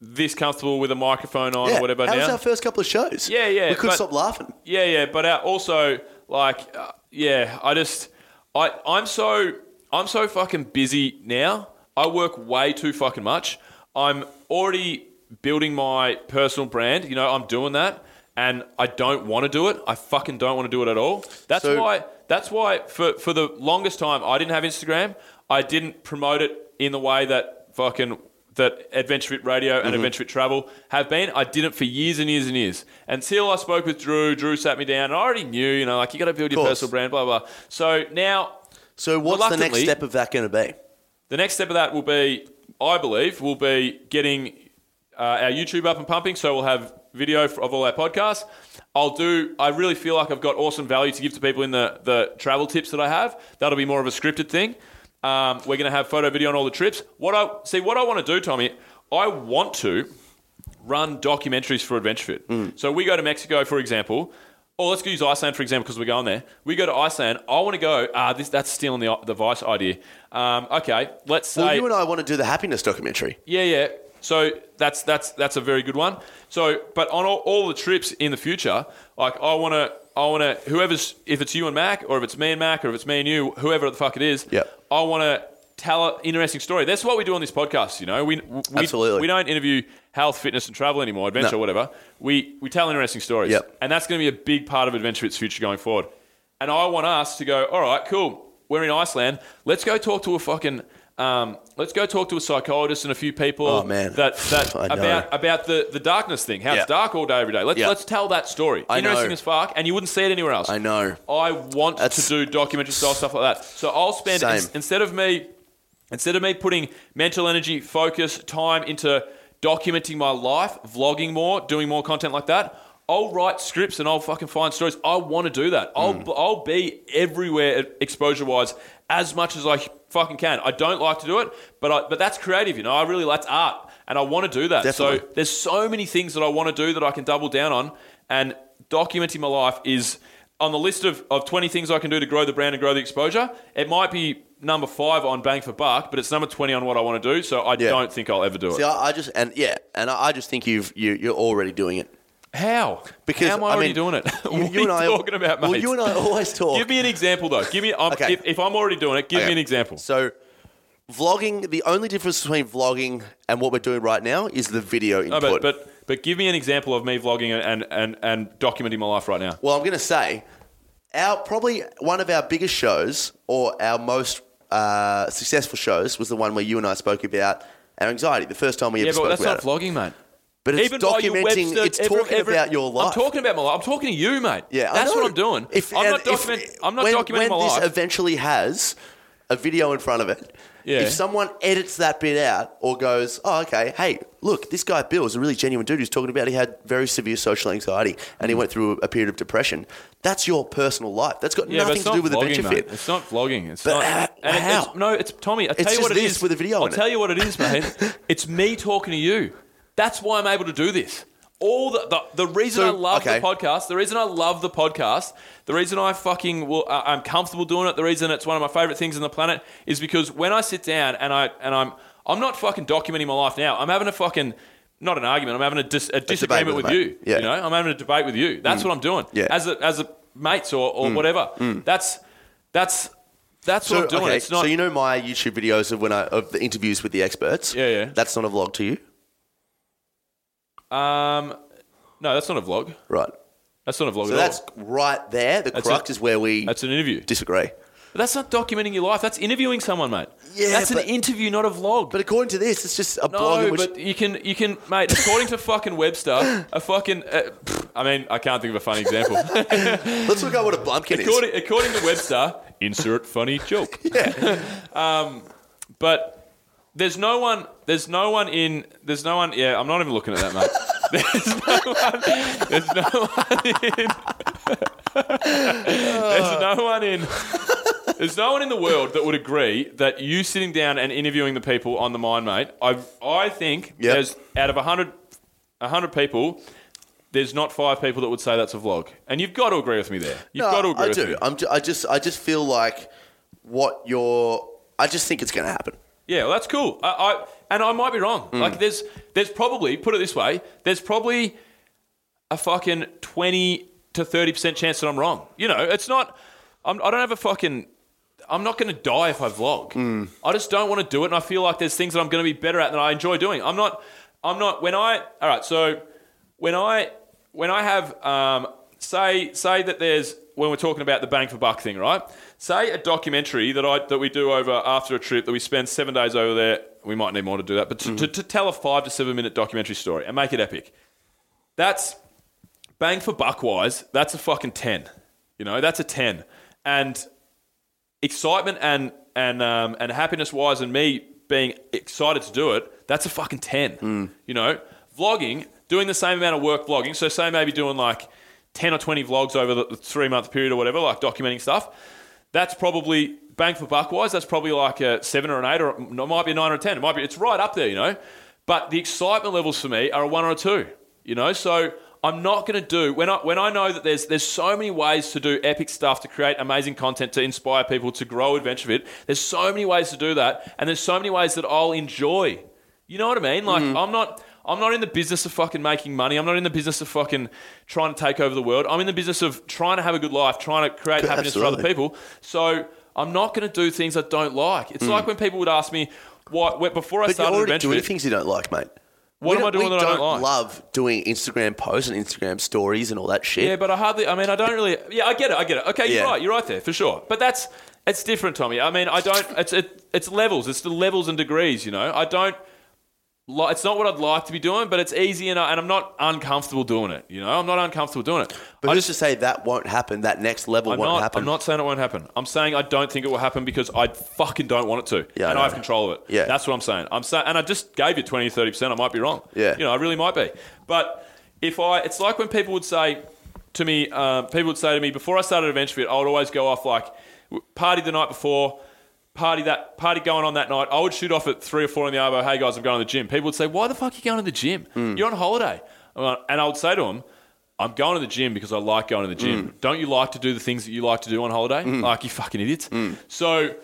this comfortable with a microphone on or whatever. How was our first couple of shows? Yeah, yeah, We couldn't but- stop laughing. Yeah, yeah, but uh, also like, uh, yeah, I just, I, I'm so, I'm so fucking busy now. I work way too fucking much. I'm already building my personal brand. You know, I'm doing that, and I don't want to do it. I fucking don't want to do it at all. That's So- why. That's why for for the longest time I didn't have Instagram. I didn't promote it in the way that fucking that Adventure Fit Radio and Mm-hmm. Adventure Fit Travel have been. I did it for years and years and years until I spoke with Drew. Drew sat me down, and I already knew, you know, like you got to build your personal brand, blah blah. So now So what's the next step of that going to be? the next step of that will be, I believe, will be getting uh, our YouTube up and pumping. So we'll have video of all our podcasts. I'll do. I really feel like I've got awesome value to give to people in the the travel tips that I have. That'll be more of a scripted thing. Um, we're going to have photo video on all the trips. What I see, what I want to do, Tommy, I want to run documentaries for Adventure Fit. So we go to Mexico, for example. Or let's use Iceland for example, because we're going there. We go to Iceland. I want to go. Ah, this that's stealing the the Vice idea. Um, okay, let's say. Well, you and I want to do the happiness documentary. Yeah, yeah. So that's that's that's a very good one. So, but on all, all the trips in the future, like I want to, I want to, whoever's, if it's you and Mac, or if it's me and Mac, or if it's me and you, whoever the fuck it is, Yep. I want to tell an interesting story. That's what we do on this podcast. You know, we we, Absolutely. we don't interview health, fitness, and travel anymore, adventure, No. whatever. We we tell interesting stories, Yep. and that's going to be a big part of Adventure Fit's future going forward. And I want us to go, all right, cool. We're in Iceland. Let's go talk to a fucking. Um, let's go talk to a psychologist and a few people Oh, man. that that about about the, the darkness thing, how Yeah. it's dark all day every day. Let's Yeah. let's tell that story. I know. Interesting as fuck, and you wouldn't see it anywhere else. I know. I want That's- to do documentary style stuff like that. So I'll spend ins- instead of me instead of me putting mental energy, focus, time into documenting my life, vlogging more, doing more content like that. I'll write scripts and I'll fucking find stories. I want to do that. I'll Hmm. I'll be everywhere exposure wise as much as I fucking can. I don't like to do it, but I, but that's creative, you know. I really that's art, and I want to do that. So there's so many things that I want to do that I can double down on, and documenting my life is on the list of, of 20 things I can do to grow the brand and grow the exposure. It might be number five on bang for buck, but it's number 20 on what I want to do. So I Yeah. don't think I'll ever do See, it. I, I just and yeah, and I, I just think you've you, you're already doing it. How? Because How am I, I already mean, doing it? You, what you are and I talking about, mate? Well, you and I always talk. Give me an example, though. Give me. I'm, Okay. if, if I'm already doing it, give Okay. me an example. So, vlogging. The only difference between vlogging and what we're doing right now is the video No, input. but, but but give me an example of me vlogging and and and documenting my life right now. Well, I'm going to say, our probably one of our biggest shows or our most uh, successful shows was the one where you and I spoke about our anxiety. The first time we Yeah, ever but spoke that's about not it. vlogging, mate. But it's Even documenting. Webster, it's every- talking every- about your life. I'm talking about my life. I'm talking to you, mate. Yeah, that's what I'm doing. If, I'm not, if- I'm not when, documenting when my this life. eventually has a video in front of it. Yeah. If someone edits that bit out or goes, oh, okay, hey, look, this guy Bill is a really genuine dude who's talking about he had very severe social anxiety and he mm. went through a period of depression. That's your personal life. That's got yeah, nothing to do with vlogging, Adventure mate. Fit. It's not vlogging. It's But not. how- how? It's, no, it's Tommy. I tell It's you what it this is. with a video I'll in it. tell you what it is, mate. it's me talking to you. That's why I'm able to do this. All the the, the reason So, I love okay. the podcast, the reason I love the podcast, the reason I fucking will, uh, I'm comfortable doing it, the reason it's one of my favorite things on the planet is because when I sit down and I and I'm I'm not fucking documenting my life now. I'm having a fucking not an argument. I'm having a, dis, a disagreement with with, you. Yeah. You know, I'm having a debate with you. That's mm. what I'm doing. Yeah. As a as a mates or, or mm. whatever. Mm. That's that's that's So, what I'm doing. okay, it's not. so you know my YouTube videos of when I of the interviews with the experts. Yeah, yeah. That's not a vlog to you, um, no, that's not a vlog. right? That's not a vlog So at that's all. right there. The That's crux a- is where we That's an interview. disagree. But that's not documenting your life. That's interviewing someone, mate. Yeah, that's but- an interview, not a vlog. But according to this, it's just a blog no, which but you can, you can, mate. According to fucking Webster, a fucking. Uh, I mean, I can't think of a funny example. let's look at what a bumpkin is. according, according to Webster, insert funny joke. Um, but there's no one. There's no one in. There's no one. Yeah, I'm not even looking at that, mate. There's no one. There's no one in. there's no one in. There's no one in the world that would agree that you sitting down and interviewing the people on the Mind Mate. I I think Yep. there's out of 100, 100 people, there's not five people that would say that's a vlog, and you've got to agree with me there. You've No, got to agree I with do. me. I'm. ju- I just. I just feel like what you're. I just think it's going to happen. Yeah, well, that's cool. I, I and I might be wrong. Hmm. Like there's there's probably put it this way, there's probably a fucking twenty to thirty percent chance that I'm wrong. You know, it's not. I'm, I don't have a fucking. I'm not going to die if I vlog. Hmm. I just don't want to do it, and I feel like there's things that I'm going to be better at that I enjoy doing. I'm not. I'm not. When I all right, so when I when I have um, say say that there's when we're talking about the bang for buck thing, right? Say a documentary that I that we do over after a trip that we spend seven days over there. We might need more to do that, but to, to, to tell a five to seven minute documentary story and make it epic. That's bang for buck wise. That's a fucking ten. You know, that's a ten. And excitement and and um, and happiness wise, and me being excited to do it, that's a fucking ten. You know, vlogging, doing the same amount of work vlogging. So say maybe doing like ten or twenty vlogs over the three month period or whatever, like documenting stuff. That's probably bang for buck wise. That's probably like a seven or an eight, or it might be a nine or a ten. It might be. It's right up there, you know. But the excitement levels for me are a one or a two. You know, so I'm not going to do when I when I know that there's there's so many ways to do epic stuff to create amazing content to inspire people to grow AdventureFit. There's so many ways to do that, and there's so many ways that I'll enjoy. You know what I mean? Like mm. I'm not I'm not in the business of fucking making money. I'm not in the business of fucking trying to take over the world. I'm in the business of trying to have a good life, trying to create happiness for other people. So I'm not going to do things I don't like. It's hmm. like when people would ask me, "What?" when- Before I But you're started already doing things you don't like, mate. What am I doing that I don't don't like? love doing Instagram posts and Instagram stories and all that shit. Yeah, but I hardly. I mean, I don't really. Yeah, I get it. I get it. Okay, you're right. You're right there for sure. But that's it's different, Tommy. I mean, I don't. It's it, it's levels. It's the levels and degrees. You know, I don't. It's not what I'd like to be doing, but it's easy, and, I, and I'm not uncomfortable doing it. You know, I'm not uncomfortable doing it. but I just to say that won't happen, that next level I'm won't not, happen. I'm not saying it won't happen. I'm saying I don't think it will happen because I fucking don't want it to. Yeah, I and I, know. have control of it. Yeah. That's what I'm saying. I'm saying, and I just gave you 20 30 percent. I might be wrong. Yeah. you know, I really might be. But if I, it's like when people would say to me, um, people would say to me before I started Adventure Fit, I would always go off like party the night before. Party that party going on that night. I would shoot off at three or four in the arbo. Hey guys, I'm going to the gym. People would say, "Why the fuck are you going to the gym? Hmm. You're on holiday." And I would say to them, I'm going to the gym because I like going to the gym. Hmm. Don't you like to do the things that you like to do on holiday? Like you fucking idiots. Hmm. So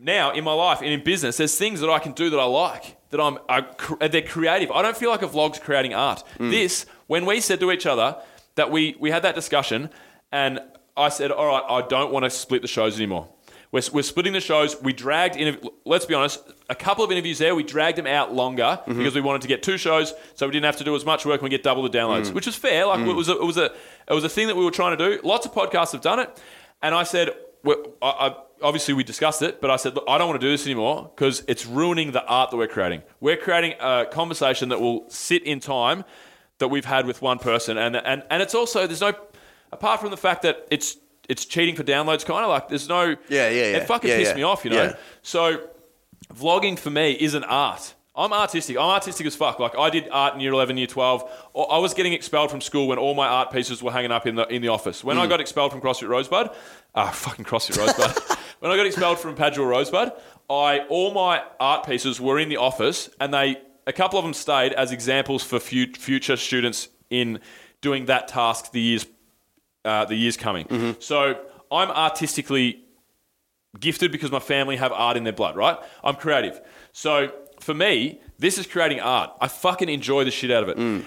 now in my life and in business, there's things that I can do that I like. That I'm, I, they're creative. I don't feel like a vlog's creating art. Hmm. This, when we said to each other that we we had that discussion, and I said, all right, I don't want to split the shows anymore. We're, we're splitting the shows. We dragged in. Let's be honest. A couple of interviews there, we dragged them out longer Mm-hmm. because we wanted to get two shows, so we didn't have to do as much work and we get double the downloads, Mm. which was fair. Like it was a, it was a it was a thing that we were trying to do. Lots of podcasts have done it, and I said, I, I, obviously we discussed it, but I said, look, I don't want to do this anymore because it's ruining the art that we're creating. We're creating a conversation that will sit in time that we've had with one person, and and and it's also there's no apart from the fact that it's it's cheating for downloads, kind of like there's no Yeah, yeah, yeah. It fucking Yeah, pissed yeah. me off, you know. Yeah. So vlogging for me is an art. I'm artistic. I'm artistic as fuck. Like I did art in year 11, year 12. I was getting expelled from school when all my art pieces were hanging up in the in the office. When I Mm. got expelled from CrossFit Rosebud, ah, fucking CrossFit Rosebud. when I got expelled from Padua Rosebud, I all my art pieces were in the office, and they a couple of them stayed as examples for fu- future students in doing that task the years uh, the years coming. Mm-hmm. So I'm artistically gifted because my family have art in their blood, right? I'm creative. So for me, this is creating art. I fucking enjoy the shit out of it. Mm.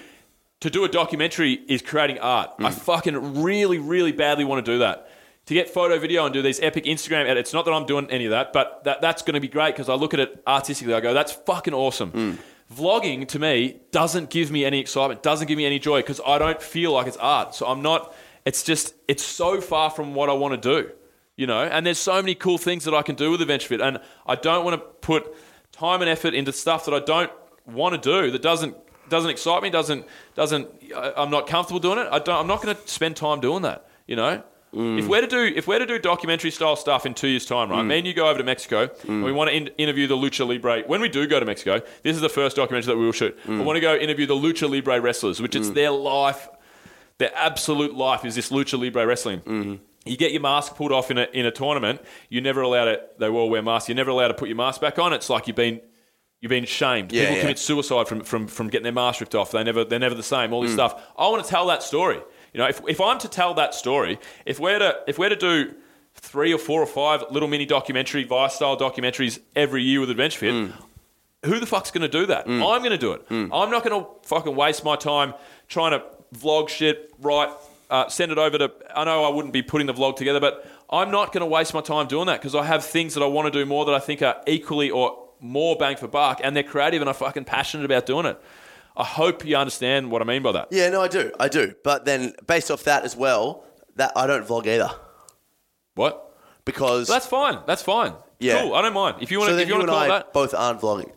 To do a documentary is creating art. I fucking really, really badly want to do that. To get photo, video, and do these epic Instagram edits. Not that I'm doing any of that, but that, that's going to be great because I look at it artistically. I go, that's fucking awesome. Mm. Vlogging to me doesn't give me any excitement, doesn't give me any joy because I don't feel like it's art. So I'm not. It's just it's so far from what I want to do, you know. And there's so many cool things that I can do with Adventure Fit, and I don't want to put time and effort into stuff that I don't want to do that doesn't doesn't excite me, doesn't doesn't. I- I'm not comfortable doing it. I don't. I'm not going to spend time doing that, you know. Mm. If we're to do if we're to do documentary style stuff in two years' time, right? Mm. Me and you go over to Mexico, and mm. we want to in- interview the lucha libre. When we do go to Mexico, this is the first documentary that we will shoot. We want to go interview the lucha libre wrestlers, which it's their life, their absolute life is this lucha libre wrestling. Mm-hmm. You get your mask pulled off in a in a tournament. You're never allowed to. They all wear masks. You're never allowed to put your mask back on. It's like you've been you've been shamed. Yeah, People yeah. commit suicide from, from from getting their mask ripped off. They never they're never the same. All this mm. stuff. I want to tell that story. You know, if, if I'm to tell that story, if we're to if we're to do three or four or five little mini documentary, Vice style documentaries every year with Adventure Fit, mm. who the fuck's going to do that? Mm. I'm going to do it. I'm not going to fucking waste my time trying to vlog shit, write, uh, send it over to. I know I wouldn't be putting the vlog together, but I'm not going to waste my time doing that because I have things that I want to do more that I think are equally or more bang for buck, and they're creative and I'm fucking passionate about doing it. I hope you understand what I mean by that. Yeah, no, I do, I do. But then, based off that as well, that I don't vlog either What? because That's fine. That's fine. Yeah. Cool. I don't mind. If you want so to, if you you want to call I that, both aren't vlogging.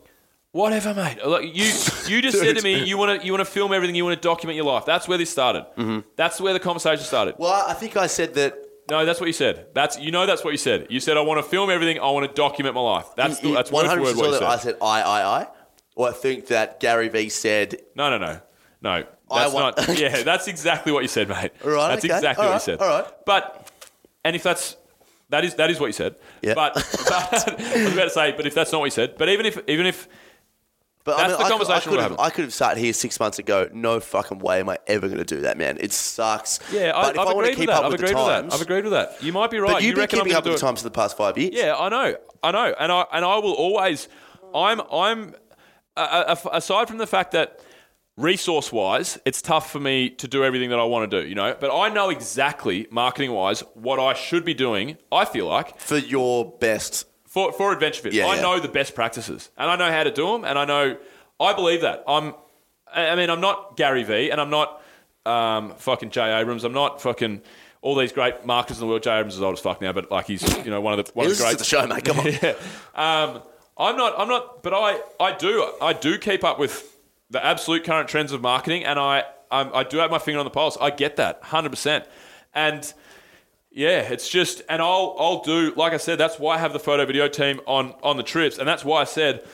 Whatever, mate. Look, you you just said to me you want to you want to film everything. You want to document your life. That's where this started. Mm-hmm. That's where the conversation started. Well, I think I said that. No, that's what you said. That's you know that's what you said. You said I want to film everything. I want to document my life. That's the, that's 100% word what you said. I said I, I, I. Or I think that Gary Vee said. No, no, no, no. I That's want- not. Yeah, that's exactly what you said, mate. All right, That's okay. exactly All what you said. all right. But and if that's that is that is what you said. Yeah. But, but I was about to say, but if that's not what you said, but even if even if But That's I mean, the I could- conversation I we're could, have. I could have sat here six months ago. No fucking way am I ever going to do that, man. It sucks. yeah, I, but if I've I want to agreed with keep that. up I've with the agreed with that. I've agreed with that. You might be right. But you've you been keeping up with the times for the past five years. Yeah, I know, I know, and I and I will always. I'm I'm uh, aside from the fact that resource wise, it's tough for me to do everything that I want to do. You know, but I know exactly marketing wise what I should be doing. I feel like For your best. For for Adventure Fit, Yeah, I yeah. know the best practices and I know how to do them, and I know I believe that. I'm. I mean, I'm not Gary Vee, and I'm not um, fucking Jay Abraham. I'm not fucking. All these great marketers in the world. Jay Abraham is old as fuck now, but like he's you know one of the one of the to the show, mate. Come on. yeah. Um, I'm not. I'm not. But I. I do. I do keep up with the absolute current trends of marketing, and I. I'm, I do have my finger on the pulse. I get that, hundred percent, and yeah, it's just. And I'll. I'll do. Like I said, that's why I have the photo video team on on the trips, and that's why I said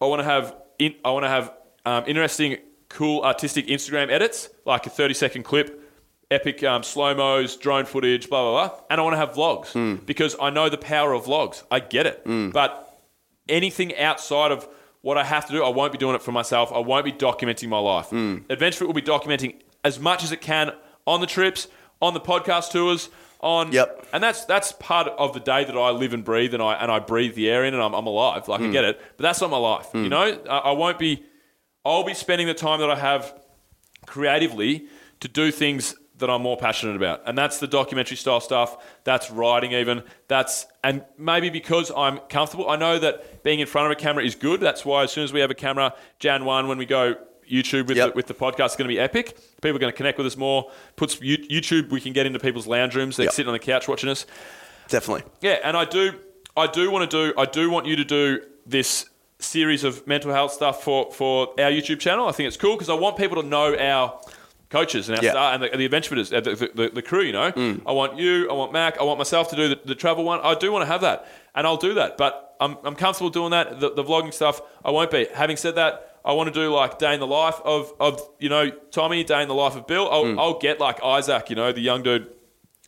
I want to have. In, I want to have um, interesting, cool, artistic Instagram edits, like a 30 second clip. Epic um, slow mos, drone footage, blah blah blah, and I want to have vlogs because I know the power of vlogs. I get it, but anything outside of what I have to do, I won't be doing it for myself. I won't be documenting my life. Adventure Fit will be documenting as much as it can on the trips, on the podcast tours, on Yep. and that's that's part of the day that I live and breathe, and I and I breathe the air in, and I'm, I'm alive. Like I hmm. get it, but that's not my life. Hmm. You know, I, I won't be. I'll be spending the time that I have creatively to do things that I'm more passionate about. And that's the documentary style stuff. That's writing even. That's and maybe because I'm comfortable, I know that being in front of a camera is good. That's why as soon as we have a camera, Jan 1 when we go YouTube with Yep. the, with the podcast is going to be epic. People are going to connect with us more. Puts YouTube we can get into people's lounge rooms. They're Yep. sitting on the couch watching us. Definitely. Yeah, and I do, I do want to do, I do want you to do this series of mental health stuff for for our YouTube channel. I think it's cool because I want people to know our coaches and our Yeah. star and the, the adventure fitters, uh, the, the, the crew. You know, I want you, I want Mac, I want myself to do the, the travel one. I do want to have that, and I'll do that. But I'm I'm comfortable doing that. The, the vlogging stuff, I won't be. Having said that. I want to do like day in the life of, of you know Tommy, day in the life of Bill. I'll, mm. I'll get like Isaac, you know, the young dude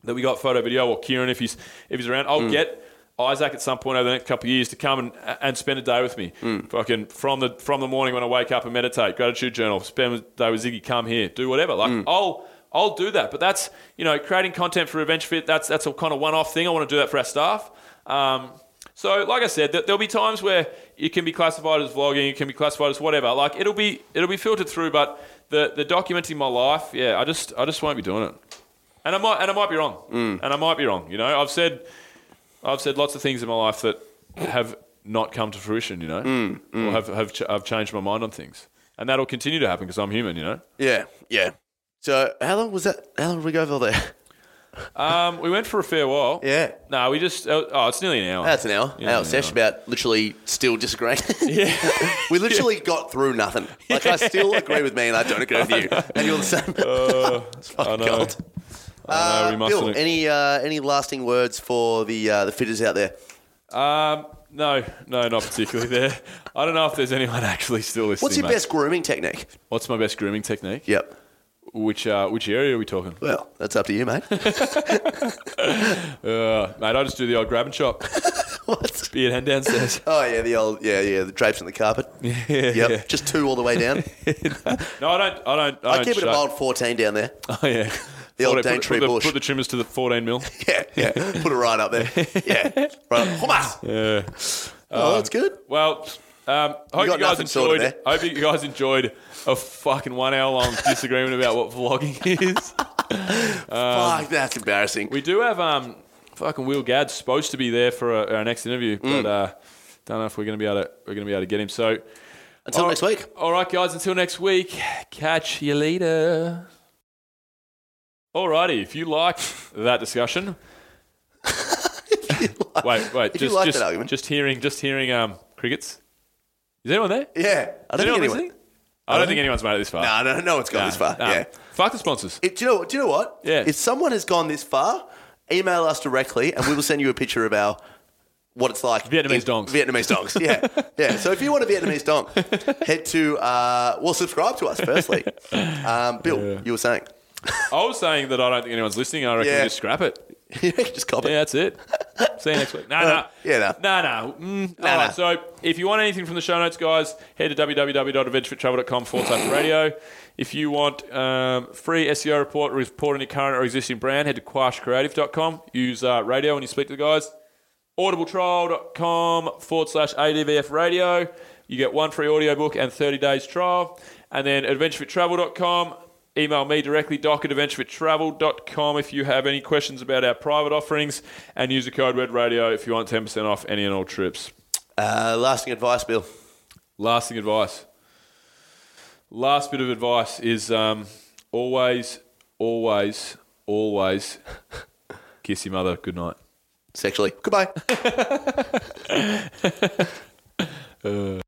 that we got photo video or Kieran if he's if he's around. I'll mm. get Isaac at some point over the next couple of years to come and and spend a day with me. Mm. Fucking from the from the morning when I wake up and meditate, gratitude journal, spend a day with Ziggy, come here, do whatever. Like I'll I'll do that. But that's you know creating content for Adventure Fit. That's that's a kind of one off thing. I want to do that for our staff. Um, so, like I said, there- there'll be times where it can be classified as vlogging, it can be classified as whatever. Like it'll be it'll be filtered through, but the the documenting my life, yeah, I just I just won't be doing it. And I might and I might be wrong. Mm. And I might be wrong. You know, I've said I've said lots of things in my life that have not come to fruition. You know, mm, mm. or have have ch- I've changed my mind on things, and that'll continue to happen because I'm human. You know. Yeah, yeah. So how long was that? How long did we go for there? Um, we went for a fair while. Yeah. No, we just oh, oh, it's nearly an hour. That's an hour. Yeah, hour sesh yeah. about literally still disagreeing. yeah. we literally got through nothing. Like I still agree with me and I don't agree with you. And you're the same. it's I fucking know. cold. Know, we Bill, any uh, any lasting words for the uh, the fitters out there? Um, no, no, not particularly there. I don't know if there's anyone actually still listening. What's your mate. best grooming technique? What's my best grooming technique? Yep. Which uh, which area are we talking? Well, that's up to you, mate. Uh, mate, I just do the old grab and chop. what? Beard hand downstairs. Oh yeah, the old yeah yeah the drapes on the carpet. yeah, Yep. yeah. Just two all the way down. No, I don't. I don't. I, I don't keep it a mild fourteen down there. Oh yeah. The old Put- put- Daintree the, bush. put the trimmers to the 14 mil. Yeah, yeah. Put it right up there. Yeah. Right. Hummus. Yeah. Oh, that's good. Well, um, hope you, got guys enjoyed. Hope you guys enjoyed a fucking one hour long disagreement about what vlogging is. Fuck, that's embarrassing. We do have um, fucking Will Gadd supposed to be there for our, our next interview, Mm. but uh, don't know if we're going to be able to. We're to be able to get him. So Until all- next week. All right, guys. Until next week. Catch you later. Alrighty, if you liked that discussion, wait, wait, If you just like just, that argument. just hearing, just hearing um crickets. Is anyone there? Yeah. I don't think anyone. listening? I don't think anyone's made it this far. No, no, no one's gone Nah, this far. Yeah. Fuck the sponsors. It, do you know? Do you know what? Yeah. If someone has gone this far, email us directly, and we will send you a picture of our what it's like. Vietnamese in- dongs. Vietnamese dongs. Yeah, yeah. So if you want a Vietnamese dong, head to uh, well, subscribe to us firstly. Um, Bill, you were saying, I was saying that I don't think anyone's listening. I reckon Yeah. we just scrap it. you can just copy. Yeah, that's it. See you next week. No, no. yeah, no. No, no. Mm, No, all no. right, So if you want anything from the show notes, guys, head to www.adventurefittravel.com forward slash radio. If you want um, free SEO report, report on your current or existing brand, head to quarshcreative.com. Use uh, radio when you speak to the guys. audibletrial.com forward slash ADVF radio. You get one free audiobook and 30 days trial. And then adventurefittravel.com. Email me directly, doc at adventurefittravel.com if you have any questions about our private offerings. And use the code WED radio if you want 10% off any and all trips. Uh, lasting advice, Bill. Lasting advice. Last bit of advice is um, always, always, always kiss your mother good night. Sexually. Goodbye.